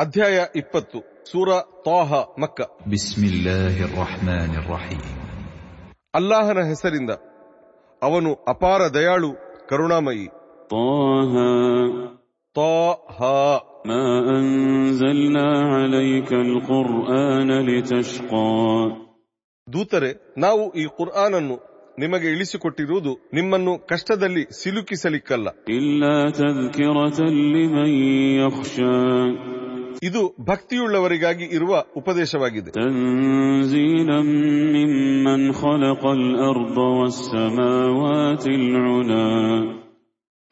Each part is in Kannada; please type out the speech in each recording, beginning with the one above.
ಅಧ್ಯಾಯ ಇಪ್ಪತ್ತು ಸೂರ ತಾಹ ಮಕ್ಕ بسم الله الرحمن الرحيم ಅಲ್ಲಾಹನ ಹೆಸರಿಂದ ಅವನು ಅಪಾರ ದಯಾಳು ಕರುಣಾಮಯಿ طه ತಾಹ ما أنزلنا عليك القرآن لتشقى ದೂತರೆ ನಾವು ಈ ಕುರ್ಆನ್ ಅನ್ನು ನಿಮಗೆ ಇಳಿಸಿಕೊಟ್ಟಿರುವುದು ನಿಮ್ಮನ್ನು ಕಷ್ಟದಲ್ಲಿ ಸಿಲುಕಿಸಲಿಕ್ಕಲ್ಲ إلا تذكرة لمن يخشى ಇದು ಭಕ್ತಿಯುಳ್ಳವರಿಗಾಗಿ ಇರುವ ಉಪದೇಶವಾಗಿದೆ.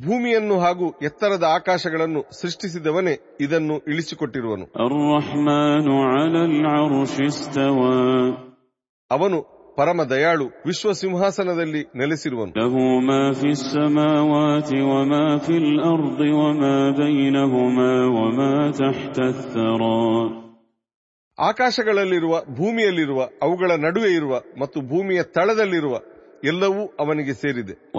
ಭೂಮಿಯನ್ನು ಹಾಗೂ ಎತ್ತರದ ಆಕಾಶಗಳನ್ನು ಸೃಷ್ಟಿಸಿದವನೇ ಇದನ್ನು ಇಳಿಸಿಕೊಟ್ಟಿರುವನು. ಅವನು ಪರಮ ದಯಾಳು ವಿಶ್ವ ಸಿಂಹಾಸನದಲ್ಲಿ ನೆಲೆಸಿರುವನು ಆಕಾಶಗಳಲ್ಲಿರುವ ಭೂಮಿಯಲ್ಲಿರುವ ಅವುಗಳ ನಡುವೆ ಇರುವ ಮತ್ತು ಭೂಮಿಯ ತಳದಲ್ಲಿರುವ ಎಲ್ಲವೂ ಅವನಿಗೆ ಸೇರಿದೆ.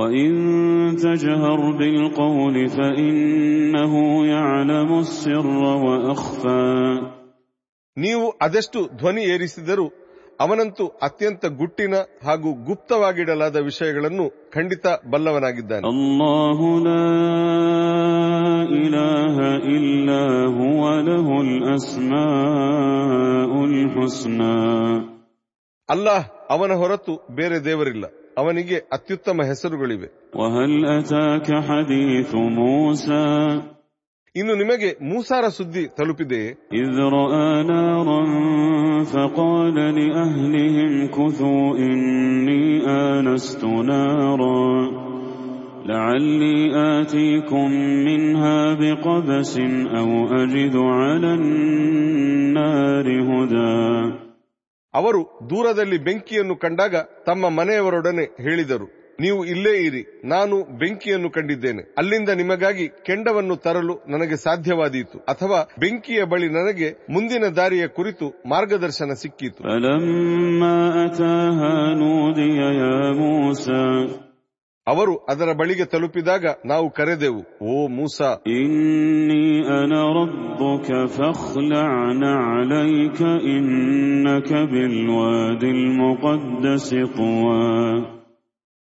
ನೀವು ಅದೆಷ್ಟು ಧ್ವನಿ ಏರಿಸಿದರೂ ಅವನಂತೂ ಅತ್ಯಂತ ಗುಟ್ಟಿನ ಹಾಗೂ ಗುಪ್ತವಾಗಿಡಲಾದ ವಿಷಯಗಳನ್ನು ಖಂಡಿತ ಬಲ್ಲವನಾಗಿದ್ದಾನೆ. ಅಲ್ಲಾಹ್ ಅವನ ಹೊರತು ಬೇರೆ ದೇವರಿಲ್ಲ. ಅವನಿಗೆ ಅತ್ಯುತ್ತಮ ಹೆಸರುಗಳಿವೆ. ಇನ್ನು ನಿಮಗೆ ಮೂಸಾರ ಸುದ್ದಿ ತಲುಪಿದೆಯೇ إذ رأى نارا فقال لأهلهم كثوا إني آنست نارا لعلي آتيكم منها بقبس أو أجد على النار هدى ಅವರು ದೂರದಲ್ಲಿ ಬೆಂಕಿಯನ್ನು ಕಂಡಾಗ ತಮ್ಮ ಮನೆಯವರೊಡನೆ ಹೇಳಿದರು ನೀವು ಇಲ್ಲೇ ಇರಿ ನಾನು ಬೆಂಕಿಯನ್ನು ಕಂಡಿದ್ದೇನೆ. ಅಲ್ಲಿಂದ ನಿಮಗಾಗಿ ಕೆಂಡವನ್ನು ತರಲು ನನಗೆ ಸಾಧ್ಯವಾದೀತು ಅಥವಾ ಬೆಂಕಿಯ ಬಳಿ ನನಗೆ ಮುಂದಿನ ದಾರಿಯ ಕುರಿತು ಮಾರ್ಗದರ್ಶನ ಸಿಕ್ಕಿತು. ಅವರು ಅದರ ಬಳಿಗೆ ತಲುಪಿದಾಗ ನಾವು ಕರೆದೆವು ಓ ಮೂಸ! ಇನ್ನಿ ಅನರಬ್ಬುಕ ಫಖ್ಲಅನ ಅಲೈಕ ಇನ್ನಕ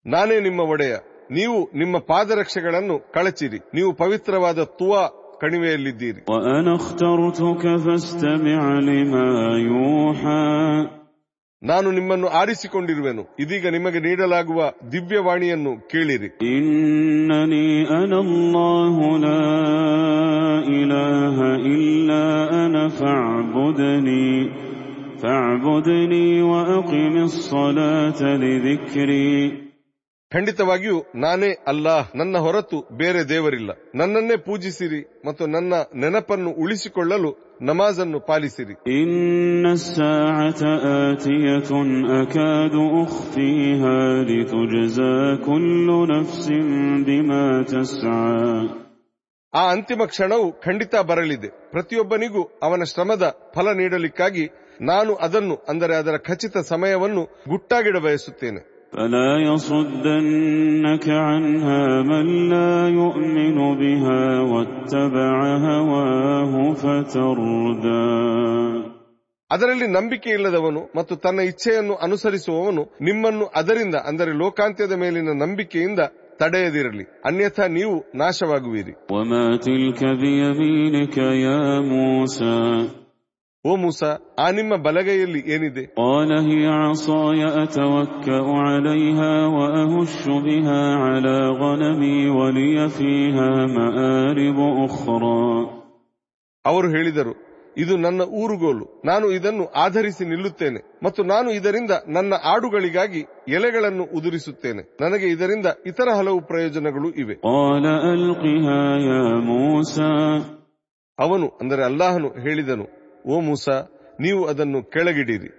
ನಾನೇ ನಿಮ್ಮ ಒಡೆಯ ನೀವು ನಿಮ್ಮ ಪಾದರಕ್ಷೆಗಳನ್ನು ಕಳಚಿರಿ ನೀವು ಪವಿತ್ರವಾದ ತುವಾ ಕಣಿವೆಯಲ್ಲಿದ್ದೀರಿ وأنا اخترتك فاستمع لما يوحى ನಾನು ನಿಮ್ಮನ್ನು ಆರಿಸಿಕೊಂಡಿರುವೆನು ಇದೀಗ ನಿಮಗೆ ನೀಡಲಾಗುವ ದಿವ್ಯವಾಣಿಯನ್ನು ಕೇಳಿರಿ إنني أنا الله لا إله إلا أنا فاعبدني فاعبدني وأقم الصلاة لذكري ಖಂಡಿತವಾಗಿಯೂ ನಾನೇ ಅಲ್ಲಾಹ್ ನನ್ನ ಹೊರತು ಬೇರೆ ದೇವರಿಲ್ಲ. ನನ್ನನ್ನೇ ಪೂಜಿಸಿರಿ ಮತ್ತು ನನ್ನ ನೆನಪನ್ನು ಉಳಿಸಿಕೊಳ್ಳಲು ನಮಾಜ್ ಅನ್ನು ಪಾಲಿಸಿರಿ ಆ ಅಂತಿಮ ಕ್ಷಣವು ಖಂಡಿತ ಬರಲಿದೆ. ಪ್ರತಿಯೊಬ್ಬನಿಗೂ ಅವನ ಶ್ರಮದ ಫಲ ನೀಡಲಿಕ್ಕಾಗಿ ನಾನು ಅದನ್ನು ಅಂದರೆ ಅದರ ಖಚಿತ ಸಮಯವನ್ನು ಗುಟ್ಟಾಗಿಡ ಬಯಸುತ್ತೇನೆ فلا يصدنك عنها من لا يؤمن بها واتبع هواه فتردى ಅದರಲ್ಲಿ ನಂಬಿಕೆ ಇಲ್ಲದವನು ಮತ್ತು ತನ್ನ ಇಚ್ಛೆಯನ್ನು ಅನುಸರಿಸುವವನು ನಿಮ್ಮನ್ನು ಅದರಿಂದ ಅಂದರೆ ಲೋಕಾಂತ್ಯದ ಮೇಲಿನ ನಂಬಿಕೆಯಿಂದ ತಡೆಯದಿರಲಿ ಅನ್ಯಥಾ ನೀವು ನಾಶವಾಗುವಿರಿ ಓ ಮೂಸ ಆ ನಿಮ್ಮ ಬಲಗೈಯಲ್ಲಿ ಏನಿದೆ? ಅವರು ಹೇಳಿದರು ಇದು ನನ್ನ ಊರುಗೋಲು ನಾನು ಇದನ್ನು ಆಧರಿಸಿ ನಿಲ್ಲುತ್ತೇನೆ ಮತ್ತು ನಾನು ಇದರಿಂದ ನನ್ನ ಆಡುಗಳಿಗಾಗಿ ಎಲೆಗಳನ್ನು ಉದುರಿಸುತ್ತೇನೆ ನನಗೆ ಇದರಿಂದ ಇತರ ಹಲವು ಪ್ರಯೋಜನಗಳು ಇವೆ. ಅವನು ಅಂದರೆ ಅಲ್ಲಾಹನು ಹೇಳಿದನು ಓ ಮೂಸಾ ನೀವು ಅದನ್ನು ಕೆಳಗಿಡಿರಿ.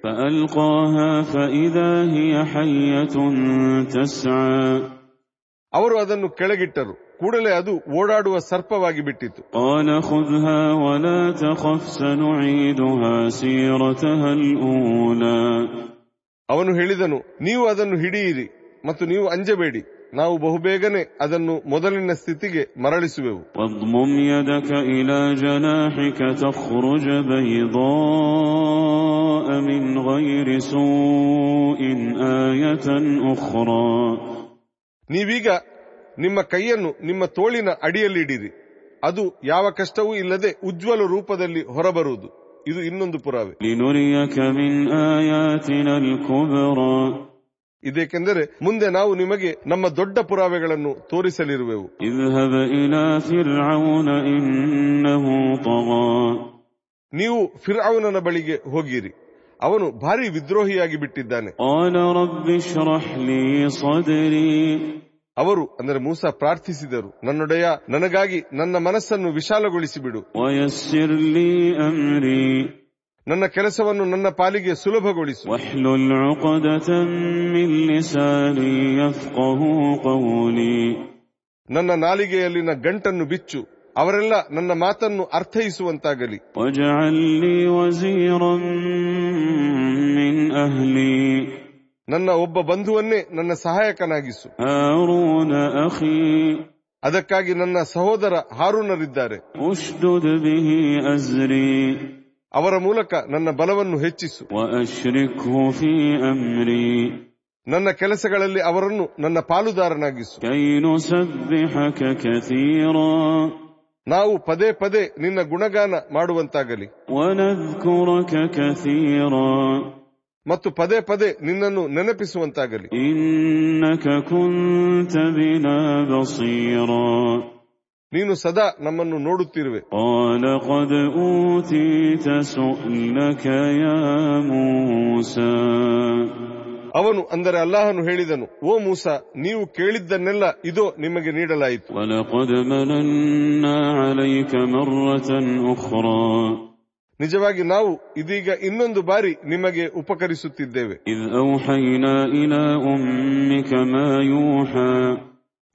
ಅವರು ಅದನ್ನು ಕೆಳಗಿಟ್ಟರು. ಕೂಡಲೇ ಅದು ಓಡಾಡುವ ಸರ್ಪವಾಗಿ ಬಿಟ್ಟಿತು. ಅವನು ಹೇಳಿದನು ನೀವು ಅದನ್ನು ಹಿಡಿಯಿರಿ ಮತ್ತು ನೀವು ಅಂಜಬೇಡಿ. ನಾವು ಬಹುಬೇಗನೆ ಅದನ್ನು ಮೊದಲಿನ ಸ್ಥಿತಿಗೆ ಮರಳಿಸುವೆವು. ನೀವೀಗ ನಿಮ್ಮ ಕೈಯನ್ನು ನಿಮ್ಮ ತೋಳಿನ ಅಡಿಯಲ್ಲಿ ಇಡಿರಿ ಅದು ಯಾವ ಕಷ್ಟವೂ ಇಲ್ಲದೆ ಉಜ್ವಲ ರೂಪದಲ್ಲಿ ಹೊರಬರುವುದು. ಇದು ಇನ್ನೊಂದು ಪುರಾವೆ. ಇದೇಕೆಂದರೆ ಮುಂದೆ ನಾವು ನಿಮಗೆ ನಮ್ಮ ದೊಡ್ಡ ಪುರಾವೆಗಳನ್ನು ತೋರಿಸಲಿರುವೆವು. ನೀವು ಫಿರ್ಔನನ ಬಳಿಗೆ ಹೋಗಿರಿ. ಅವನು ಭಾರಿ ವಿದ್ರೋಹಿಯಾಗಿ ಬಿಟ್ಟಿದ್ದಾನೆ. ಅವರು ಅಂದರೆ ಮೂಸ ಪ್ರಾರ್ಥಿಸಿದರು ನನ್ನೊಡೆಯ ನನಗಾಗಿ ನನ್ನ ಮನಸ್ಸನ್ನು ವಿಶಾಲಗೊಳಿಸಿಬಿಡು. ನನ್ನ ಕೆಲಸವನ್ನು ನನ್ನ ಪಾಲಿಗೆ ಸುಲಭಗೊಳಿಸು. ನನ್ನ ನಾಲಿಗೆಯಲ್ಲಿನ ಗಂಟನ್ನು ಬಿಚ್ಚು. ಅವರೆಲ್ಲ ನನ್ನ ಮಾತನ್ನು ಅರ್ಥೈಸುವಂತಾಗಲಿ. ನನ್ನ ಒಬ್ಬ ಬಂಧುವನ್ನೇ ನನ್ನ ಸಹಾಯಕನಾಗಿಸು. ಅದಕ್ಕಾಗಿ ನನ್ನ ಸಹೋದರ ಹಾರೂನರಿದ್ದಾರೆ. ಅವರ ಮೂಲಕ ನನ್ನ ಬಲವನ್ನು ಹೆಚ್ಚಿಸು. ನನ್ನ ಕೆಲಸಗಳಲ್ಲಿ ಅವರನ್ನು ನನ್ನ ಪಾಲುದಾರನಾಗಿಸು. ನಾವು ಪದೇ ಪದೇ ನಿನ್ನ ಗುಣಗಾನ ಮಾಡುವಂತಾಗಲಿ. ಮತ್ತು ಪದೇ ಪದೇ ನಿನ್ನನ್ನು ನೆನಪಿಸುವಂತಾಗಲಿ. ನೀನು ಸದಾ ನಮ್ಮನ್ನು ನೋಡುತ್ತಿರುವೆ. ಅವನು ಅಂದರೆ ಅಲ್ಲಾಹನು ಹೇಳಿದನು ಓ ಮೂಸ ನೀವು ಕೇಳಿದ್ದನ್ನೆಲ್ಲ ಇದು ನಿಮಗೆ ನೀಡಲಾಯಿತು. ನಿಜವಾಗಿ ನಾವು ಇದೀಗ ಇನ್ನೊಂದು ಬಾರಿ ನಿಮಗೆ ಉಪಕರಿಸುತ್ತಿದ್ದೇವೆ.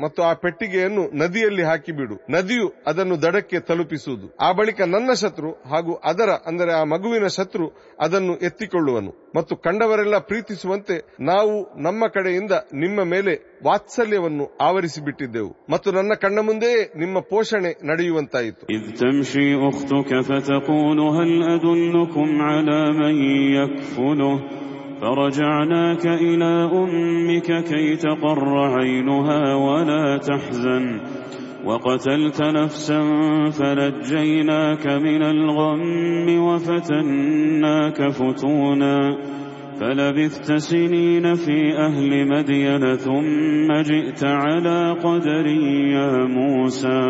ಮತ್ತು ಆ ಪೆಟ್ಟಿಗೆಯನ್ನು ನದಿಯಲ್ಲಿ ಹಾಕಿಬಿಡು ನದಿಯು ಅದನ್ನು ದಡಕ್ಕೆ ತಲುಪಿಸುವುದು ಆ ಬಳಿಕ ನನ್ನ ಶತ್ರು ಹಾಗೂ ಅದರ ಅಂದರೆ ಆ ಮಗುವಿನ ಶತ್ರು ಅದನ್ನು ಎತ್ತಿಕೊಳ್ಳುವನು ಮತ್ತು ಕಂಡವರೆಲ್ಲ ಪ್ರೀತಿಸುವಂತೆ ನಾವು ನಮ್ಮ ಕಡೆಯಿಂದ ನಿಮ್ಮ ಮೇಲೆ ವಾತ್ಸಲ್ಯವನ್ನು ಆವರಿಸಿಬಿಟ್ಟಿದ್ದೆವು ಮತ್ತು ನನ್ನ ಕಣ್ಣ ಮುಂದೆಯೇ ನಿಮ್ಮ ಪೋಷಣೆ ನಡೆಯುವಂತಾಯಿತು إذ تمشي أختك فتقول هل أدلكم على من يكفله فرجعناك إلى أمك كي تقر عينها ولا تحزن وقتلت نفسا فنجيناك من الغم وفتناك فتونا فلبثت سنين في أهل مدين ثم جئت على قدر يا موسى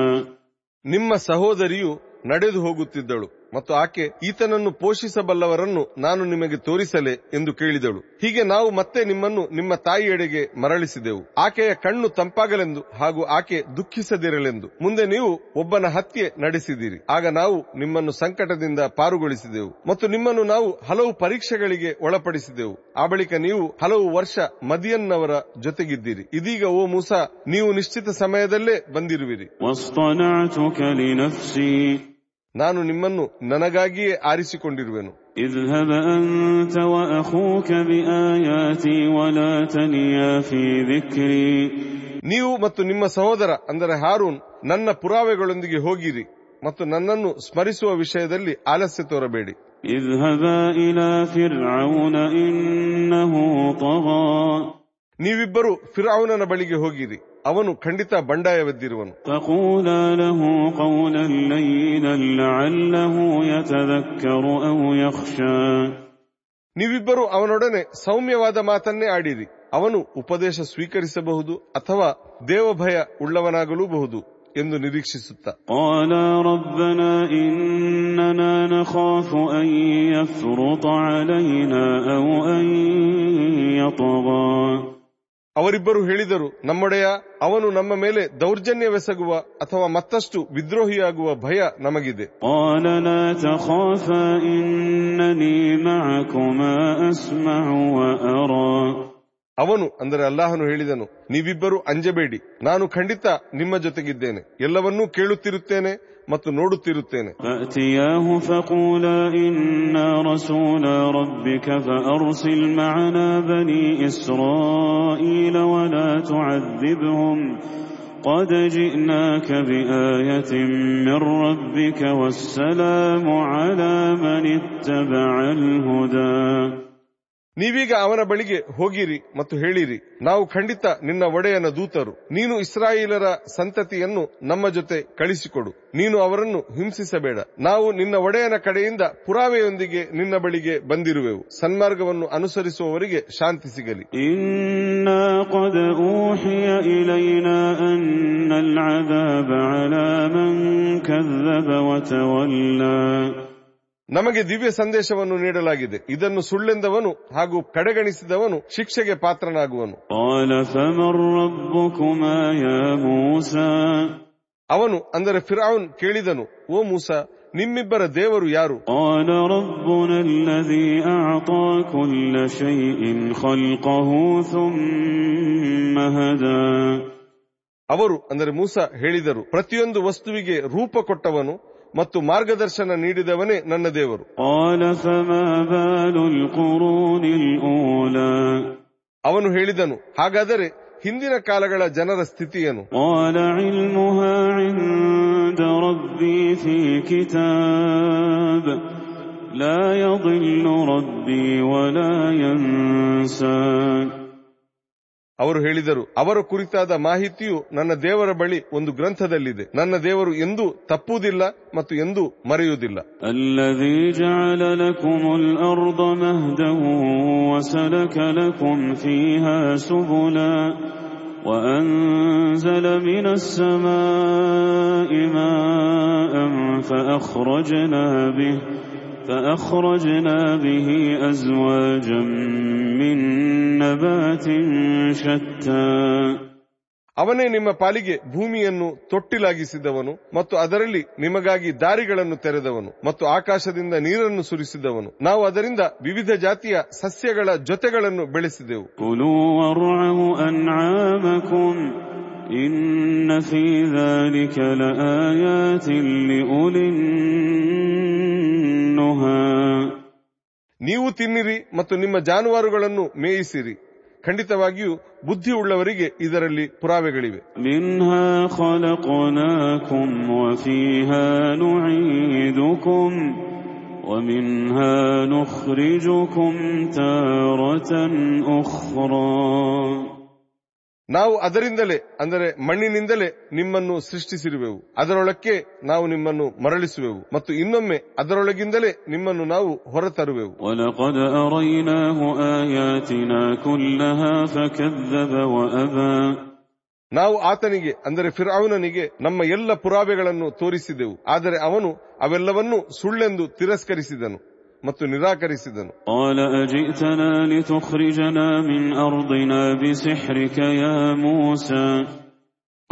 ನಿಮ್ಮ ಸಹೋದರಿಯು ನಡೆದು ಹೋಗುತ್ತಿದ್ದಳು ಮತ್ತು ಆಕೆ, ಈತನನ್ನು ಪೋಷಿಸಬಲ್ಲವರನ್ನು ನಾನು ನಿಮಗೆ ತೋರಿಸಲೆ ಎಂದು ಕೇಳಿದಳು. ಹೀಗೆ ನಾವು ಮತ್ತೆ ನಿಮ್ಮನ್ನು ನಿಮ್ಮ ತಾಯಿಯೆಡೆಗೆ ಮರಳಿಸಿದೆವು. ಆಕೆಯ ಕಣ್ಣು ತಂಪಾಗಲೆಂದು ಹಾಗೂ ಆಕೆ ದುಃಖಿಸದಿರಲೆಂದು. ಮುಂದೆ ನೀವು ಒಬ್ಬನ ಹತ್ಯೆ ನಡೆಸಿದಿರಿ. ಆಗ ನಾವು ನಿಮ್ಮನ್ನು ಸಂಕಟದಿಂದ ಪಾರುಗೊಳಿಸಿದೆವು. ಮತ್ತು ನಿಮ್ಮನ್ನು ನಾವು ಹಲವು ಪರೀಕ್ಷೆಗಳಿಗೆ ಒಳಪಡಿಸಿದೆವು. ಆ ಬಳಿಕ ನೀವು ಹಲವು ವರ್ಷ ಮದಿಯನ್ನವರ ಜೊತೆಗಿದ್ದೀರಿ. ಇದೀಗ, ಓ ಮೂಸಾ, ನೀವು ನಿಶ್ಚಿತ ಸಮಯದಲ್ಲೇ ಬಂದಿರುವಿರಿ. ನಾನು ನಿಮ್ಮನ್ನು ನನಗಾಗಿಯೇ ಆರಿಸಿಕೊಂಡಿರುವೆನು اذهب أنت وأخوك بآياتي ولا تنيا في ذكري ನೀವು ಮತ್ತು ನಿಮ್ಮ ಸಹೋದರ ಅಂದರೆ ಹಾರೂನ್ ನನ್ನ ಪುರಾವೆಗಳೊಂದಿಗೆ ಹೋಗಿರಿ ಮತ್ತು ನನ್ನನ್ನು ಸ್ಮರಿಸುವ ವಿಷಯದಲ್ಲಿ ಆಲಸ್ಯ ತೋರಬೇಡಿ اذهبا إلى فرعون إنه طغى ನೀವಿಬ್ಬರು ಫಿರೌನನ ಬಳಿಗೆ ಹೋಗಿರಿ ಅವನು ಖಂಡಿತ ಬಂಡಾಯವೆದ್ದಿರುವನು. ನೀವಿಬ್ಬರು ಅವನೊಡನೆ ಸೌಮ್ಯವಾದ ಮಾತನ್ನೇ ಆಡಿರಿ. ಅವನು ಉಪದೇಶ ಸ್ವೀಕರಿಸಬಹುದು ಅಥವಾ ದೇವಭಯ ಉಳ್ಳವನಾಗಲೂಬಹುದು ಎಂದು ನಿರೀಕ್ಷಿಸುತ್ತ. ಅವರಿಬ್ಬರು ಹೇಳಿದರು ನಮ್ಮೊಡೆಯ ಅವನು ನಮ್ಮ ಮೇಲೆ ದೌರ್ಜನ್ಯವೆಸಗುವ ಅಥವಾ ಮತ್ತಷ್ಟು ವಿದ್ರೋಹಿಯಾಗುವ ಭಯ ನಮಗಿದೆ. ಅವನು ಅಂದರೆ ಅಲ್ಲಾಹನು ಹೇಳಿದನು ನೀವಿಬ್ಬರು ಅಂಜಬೇಡಿ ನಾನು ಖಂಡಿತ ನಿಮ್ಮ ಜೊತೆಗಿದ್ದೇನೆ ಎಲ್ಲವನ್ನೂ ಕೇಳುತ್ತಿರುತ್ತೇನೆ ಮತ್ತು ನೋಡುತ್ತಿರುತ್ತೇನೆ فأتياه فقولا إنا رسولا ربك فأرسل معنا بني إسرائيل ولا تعذبهم قد جئناك بآية من ربك والسلام على من اتبع الهدى ನೀವೀಗ ಅವನ ಬಳಿಗೆ ಹೋಗಿರಿ ಮತ್ತು ಹೇಳಿರಿ, ನಾವು ಖಂಡಿತ ನಿನ್ನ ಒಡೆಯನ ದೂತರು. ನೀನು ಇಸ್ರಾಯೇಲರ ಸಂತತಿಯನ್ನು ನಮ್ಮ ಜೊತೆ ಕಳಿಸಿಕೊಡು. ನೀನು ಅವರನ್ನು ಹಿಂಸಿಸಬೇಡ. ನಾವು ನಿನ್ನ ಒಡೆಯನ ಕಡೆಯಿಂದ ಪುರಾವೆಯೊಂದಿಗೆ ನಿನ್ನ ಬಳಿಗೆ ಬಂದಿರುವೆವು. ಸನ್ಮಾರ್ಗವನ್ನು ಅನುಸರಿಸುವವರಿಗೆ ಶಾಂತಿ ಸಿಗಲಿ. ಇನ್ನ ನಮಗೆ ದಿವ್ಯ ಸಂದೇಶವನ್ನು ನೀಡಲಾಗಿದೆ. ಇದನ್ನು ಸುಳ್ಳೆಂದವನು ಹಾಗೂ ಕಡೆಗಣಿಸಿದವನು ಶಿಕ್ಷೆಗೆ ಪಾತ್ರನಾಗುವನು. ಅವನು ಅಂದರೆ ಫಿರಾನ್ ಕೇಳಿದನು ಓ ಮೂಸ ನಿಮ್ಮಿಬ್ಬರ ದೇವರು ಯಾರು? ಅವರು ಅಂದರೆ ಮೂಸ ಹೇಳಿದರು ಪ್ರತಿಯೊಂದು ವಸ್ತುವಿಗೆ ರೂಪ ಕೊಟ್ಟವನು ಮತ್ತು ಮಾರ್ಗದರ್ಶನ ನೀಡಿದವನೇ ನನ್ನ ದೇವರು قال فما بال القرون الأولى ಅವನು ಹೇಳಿದನು ಹಾಗಾದರೆ ಹಿಂದಿನ ಕಾಲಗಳ ಜನರ ಸ್ಥಿತಿಯೇನು قال علمها عند ربي في كتاب لا يضل ربي ولا ينسى ಅವರು ಹೇಳಿದರು ಅವರ ಕುರಿತಾದ ಮಾಹಿತಿಯು ನನ್ನ ದೇವರ ಬಳಿ ಒಂದು ಗ್ರಂಥದಲ್ಲಿದೆ ನನ್ನ ದೇವರು ಎಂದೂ ತಪ್ಪುವುದಿಲ್ಲ ಮತ್ತು ಎಂದೂ ಮರೆಯುವುದಿಲ್ಲ الذي جعل لكم الأرض مهدا وسلك لكم فيها سبلا وأنزل من السماء ماء فأخرجنا به فأخرجنا به أزواجا من نبات شتى ಅವನೇ ನಿಮ್ಮ ಪಾಲಿಗೆ ಭೂಮಿಯನ್ನು ತೊಟ್ಟಿಲಾಗಿಸಿದವನು ಮತ್ತು ಅದರಲ್ಲಿ ನಿಮಗಾಗಿ ದಾರಿಗಳನ್ನು ತೆರೆದವನು ಮತ್ತು ಆಕಾಶದಿಂದ ನೀರನ್ನು ಸುರಿಸಿದವನು ನಾವು ಅದರಿಂದ ವಿವಿಧ ಜಾತಿಯ ಸಸ್ಯಗಳ ಜೊತೆಗಳನ್ನು ಬೆಳೆಸಿದೆವು كلوا وارعوا أنعامكم إن في ذلك لآيات لأولي النهى ನೀವು ತಿನ್ನಿರಿ ಮತ್ತು ನಿಮ್ಮ ಜಾನುವಾರುಗಳನ್ನು ಮೇಯಿಸಿರಿ ಖಂಡಿತವಾಗಿಯೂ ಬುದ್ಧಿ ಉಳ್ಳವರಿಗೆ ಇದರಲ್ಲಿ ಪುರಾವೆಗಳಿವೆ منها خلقناكم وفيها نعيدكم ومنها نخرجكم تارة أخرى ನಾವು ಅದರಿಂದಲೇ ಅಂದರೆ ಮಣ್ಣಿನಿಂದಲೇ ನಿಮ್ಮನ್ನು ಸೃಷ್ಟಿಸಿರುವೆವು. ಅದರೊಳಕ್ಕೆ ನಾವು ನಿಮ್ಮನ್ನು ಮರಳಿಸುವೆವು. ಮತ್ತು ಇನ್ನೊಮ್ಮೆ ಅದರೊಳಗಿಂದಲೇ ನಿಮ್ಮನ್ನು ನಾವು ಹೊರತರುವೆವು. ನಾವು ಆತನಿಗೆ ಅಂದರೆ ಫಿರಾವುನನಿಗೆ ನಮ್ಮ ಎಲ್ಲ ಪುರಾವೆಗಳನ್ನು ತೋರಿಸಿದೆವು. ಆದರೆ ಅವನು ಅವೆಲ್ಲವನ್ನೂ ಸುಳ್ಳೆಂದು ತಿರಸ್ಕರಿಸಿದನು. ಮತ್ತು ನಿರಾಕರಿಸಿದನು.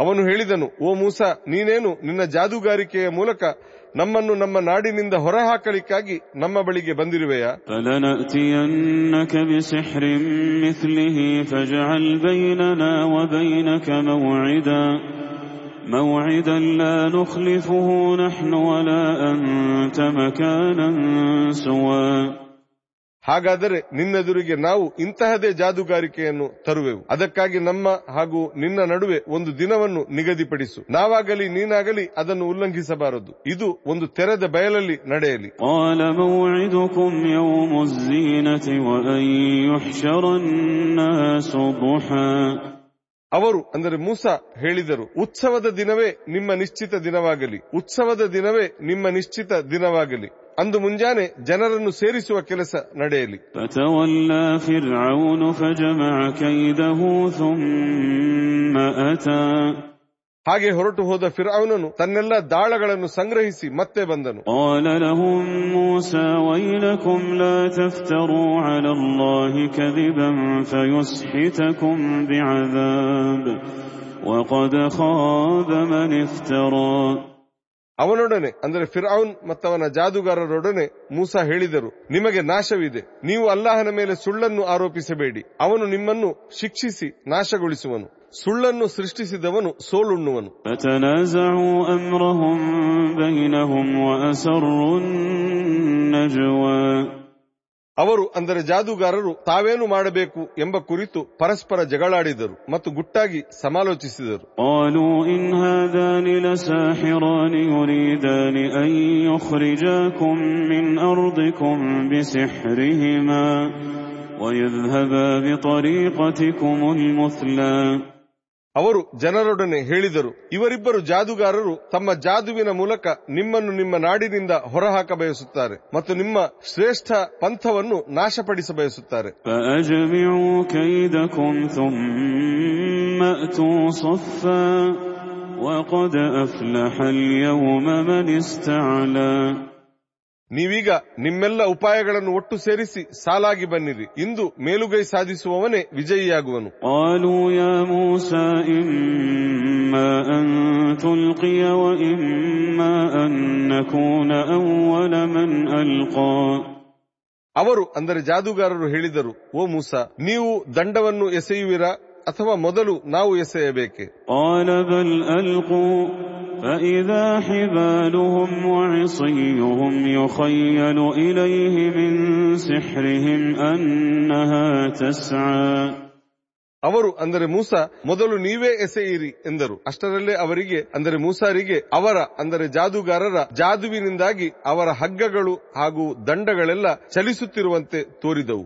ಅವನು ಹೇಳಿದನು ಓ ಮೂಸ ನೀನೇನು ನಿನ್ನ ಜಾದೂಗಾರಿಕೆಯ ಮೂಲಕ ನಮ್ಮನ್ನು ನಮ್ಮ ನಾಡಿನಿಂದ ಹೊರಹಾಕಲಿಕ್ಕಾಗಿ ನಮ್ಮ ಬಳಿಗೆ ಬಂದಿರುವೆಯಾ? ಫಜಅಲ್ موعدا موعدا لا نخلفه نحن ولا أنت مكانا سوى ಹಾಗಾದರೆ ನಿನ್ನೆದುರಿಗೆ ನಾವು ಇಂತಹದೇ ಜಾದೂಗಾರಿಕೆಯನ್ನು ತರುವೆವು ಅದಕ್ಕಾಗಿ ನಮ್ಮ ಹಾಗೂ ನಿನ್ನ ನಡುವೆ ಒಂದು ದಿನವನ್ನು ನಿಗದಿಪಡಿಸು ನಾವಾಗಲಿ ನೀನಾಗಲಿ ಅದನ್ನು ಉಲ್ಲಂಘಿಸಬಾರದು ಇದು ಒಂದು ತೆರೆದ ಬಯಲಲ್ಲಿ ನಡೆಯಲಿ قال ಅವರು, ಅಂದರೆ ಮೂಸ ಹೇಳಿದರು, ಉತ್ಸವದ ದಿನವೇ ನಿಮ್ಮ ನಿಶ್ಚಿತ ದಿನವಾಗಲಿ. ಉತ್ಸವದ ದಿನವೇ ನಿಮ್ಮ ನಿಶ್ಚಿತ ದಿನವಾಗಲಿ. ಅಂದು ಮುಂಜಾನೆ ಜನರನ್ನು ಸೇರಿಸುವ ಕೆಲಸ ನಡೆಯಲಿ. ಹಾಗೆ ಹೊರಟು ಹೋದ ಫಿರ್ಔನನು ತನ್ನೆಲ್ಲ ದಾಳಗಳನ್ನು ಸಂಗ್ರಹಿಸಿ ಮತ್ತೆ ಬಂದನು قال لهم موسى ويلكم لا تفتروا على الله كذبا فيسحتكم بعذاب وقد خاب من افترى ಅವನೊಡನೆ, ಅಂದರೆ ಫಿರ್ಔನ್ ಮತ್ತವನ ಜಾದುಗಾರರೊಡನೆ ಮೂಸ ಹೇಳಿದರು, ನಿಮಗೆ ನಾಶವಿದೆ. ನೀವು ಅಲ್ಲಾಹನ ಮೇಲೆ ಸುಳ್ಳನ್ನು ಆರೋಪಿಸಬೇಡಿ. ಅವನು ನಿಮ್ಮನ್ನು ಶಿಕ್ಷಿಸಿ ನಾಶಗೊಳಿಸುವನು. ಸುಳ್ಳನ್ನು ಸೃಷ್ಟಿಸಿದವನು ಸೋಲುಣ್ಣುವನು. ಅವರು ಅಂದರೆ ಜಾದುಗಾರರು ತಾವೇನು ಮಾಡಬೇಕು ಎಂಬ ಕುರಿತು ಪರಸ್ಪರ ಜಗಳಾಡಿದರು ಮತ್ತು ಗುಟ್ಟಾಗಿ ಸಮಾಲೋಚಿಸಿದರು قالوا إن هذان لساحران يريدان أن يخرجاكم من أرضكم بسحرهما ويذهبا بطريقتكم المثلى ಅವರು ಜನರೊಡನೆ ಹೇಳಿದರು ಇವರಿಬ್ಬರು ಜಾದುಗಾರರು ತಮ್ಮ ಜಾದುವಿನ ಮೂಲಕ ನಿಮ್ಮನ್ನು ನಿಮ್ಮ ನಾಡಿನಿಂದ ಹೊರಹಾಕ ಬಯಸುತ್ತಾರೆ ಮತ್ತು ನಿಮ್ಮ ಶ್ರೇಷ್ಠ ಪಂಥವನ್ನು ನಾಶಪಡಿಸ ಬಯಸುತ್ತಾರೆ فأجمعوا كيدكم ثم أتوا صفا وقد أفلح اليوم من استعلى ನೀವೀಗ ನಿಮ್ಮೆಲ್ಲ ಉಪಾಯಗಳನ್ನು ಒಟ್ಟು ಸೇರಿಸಿ ಸಾಲಾಗಿ ಬನ್ನಿರಿ. ಇಂದು ಮೇಲುಗೈ ಸಾಧಿಸುವವನೇ ವಿಜಯಿಯಾಗುವನು. ಅವರು ಅಂದರೆ ಜಾದೂಗಾರರು ಹೇಳಿದರು ಓ ಮೂಸ ನೀವು ದಂಡವನ್ನು ಎಸೆಯುವಿರಾ ಅಥವಾ ಮೊದಲು ನಾವು ಎಸೆಯಬೇಕೆ? فإذا حبالهم وعصيهم يخيل إليه من سحرهم أنها تسعى ಅವರು ಅಂದರೆ ಮೂಸ ಮೊದಲು ನೀವೇ ಎಸೆಯಿರಿ ಎಂದರು ಅಷ್ಟರಲ್ಲೇ ಅವರಿಗೆ ಅಂದರೆ ಮೂಸಾರಿಗೆ ಅವರ ಅಂದರೆ ಜಾದುಗಾರರ ಜಾದುವಿನಿಂದಾಗಿ ಅವರ ಹಗ್ಗಗಳು ಹಾಗೂ ದಂಡಗಳೆಲ್ಲ ಚಲಿಸುತ್ತಿರುವಂತೆ ತೋರಿದವು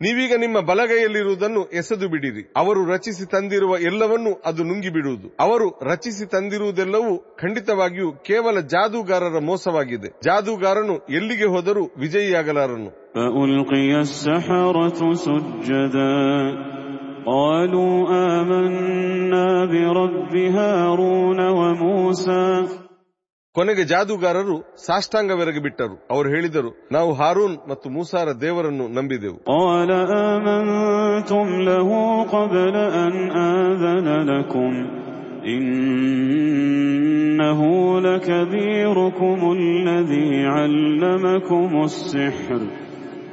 ನೀವೀಗ ನಿಮ್ಮ ಬಲಗೈಯಲ್ಲಿರುವುದನ್ನು ಎಸೆದು ಬಿಡಿರಿ ಅವರು ರಚಿಸಿ ತಂದಿರುವ ಎಲ್ಲವನ್ನೂ ಅದು ನುಂಗಿ ಬಿಡುವುದು ಅವರು ರಚಿಸಿ ತಂದಿರುವುದೆಲ್ಲವೂ ಖಂಡಿತವಾಗಿಯೂ ಕೇವಲ ಜಾದೂಗಾರರ ಮೋಸವಾಗಿದೆ ಜಾದೂಗಾರನು ಎಲ್ಲಿಗೆ ಹೋದರೂ ವಿಜಯಿಯಾಗಲಾರನು فألقي السحرة سجدا قالوا آمنا برب هارون وموسى ಕೊನೆಗೆ ಜಾದೂಗಾರರು ಸಾಷ್ಟಾಂಗವೆರಗಿ ಬಿಟ್ಟರು ಅವರು ಹೇಳಿದರು ನಾವು ಹಾರೂನ್ ಮತ್ತು ಮೂಸಾರ ದೇವರನ್ನು ನಂಬಿದೆವು قال آمنتم له قبل أن آذن لكم إنه لكبيركم الذي علمكم السحر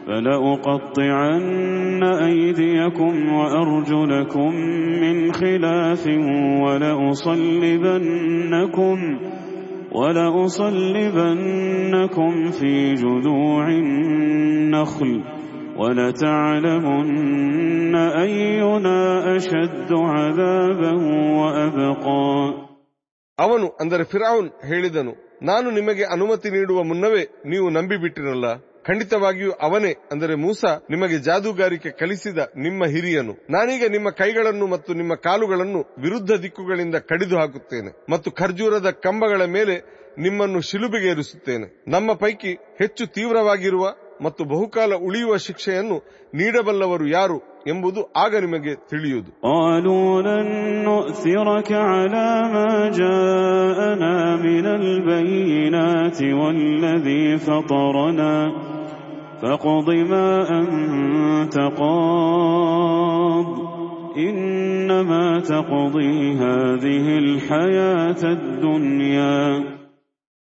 فلأقطعن أيديكم وأرجلكم من خلاف ولأصلبنكم ولأصلبنكم في جذوع النخل ولتعلمن أينا أشد عذابا وأبقى ಅವನು ಅಂದರೆ ಫಿರೌನ್ ಹೇಳಿದನು ನಾನು ನಿಮಗೆ ಅನುಮತಿ ನೀಡುವ ಮುನ್ನವೇ ನೀವು ನಂಬಿಬಿಟ್ಟಿರಲ್ಲ ಖಂಡಿತವಾಗಿಯೂ ಅವನೇ ಅಂದರೆ ಮೂಸ ನಿಮಗೆ ಜಾದೂಗಾರಿಕೆ ಕಲಿಸಿದ ನಿಮ್ಮ ಹಿರಿಯನು. ನಾನೀಗ ನಿಮ್ಮ ಕೈಗಳನ್ನು ಮತ್ತು ನಿಮ್ಮ ಕಾಲುಗಳನ್ನು ವಿರುದ್ಧ ದಿಕ್ಕುಗಳಿಂದ ಕಡಿದು ಹಾಕುತ್ತೇನೆ ಮತ್ತು ಖರ್ಜೂರದ ಕಂಬಗಳ ಮೇಲೆ ನಿಮ್ಮನ್ನು ಶಿಲುಬೆಗೇರಿಸುತ್ತೇನೆ. ನಮ್ಮ ಪೈಕಿ ಹೆಚ್ಚು ತೀವ್ರವಾಗಿರುವ ಮತ್ತು ಬಹುಕಾಲ ಉಳಿಯುವ ಶಿಕ್ಷೆಯನ್ನು ನೀಡಬಲ್ಲವರು ಯಾರು ಎಂಬುದು ಆಗ ನಿಮಗೆ ತಿಳಿಯುವುದು قالوا لن نؤثرك على ما جاءنا من البينات والذي فطرنا فاقض ما أنت قاض إنما تقضي هذه الحياة الدنيا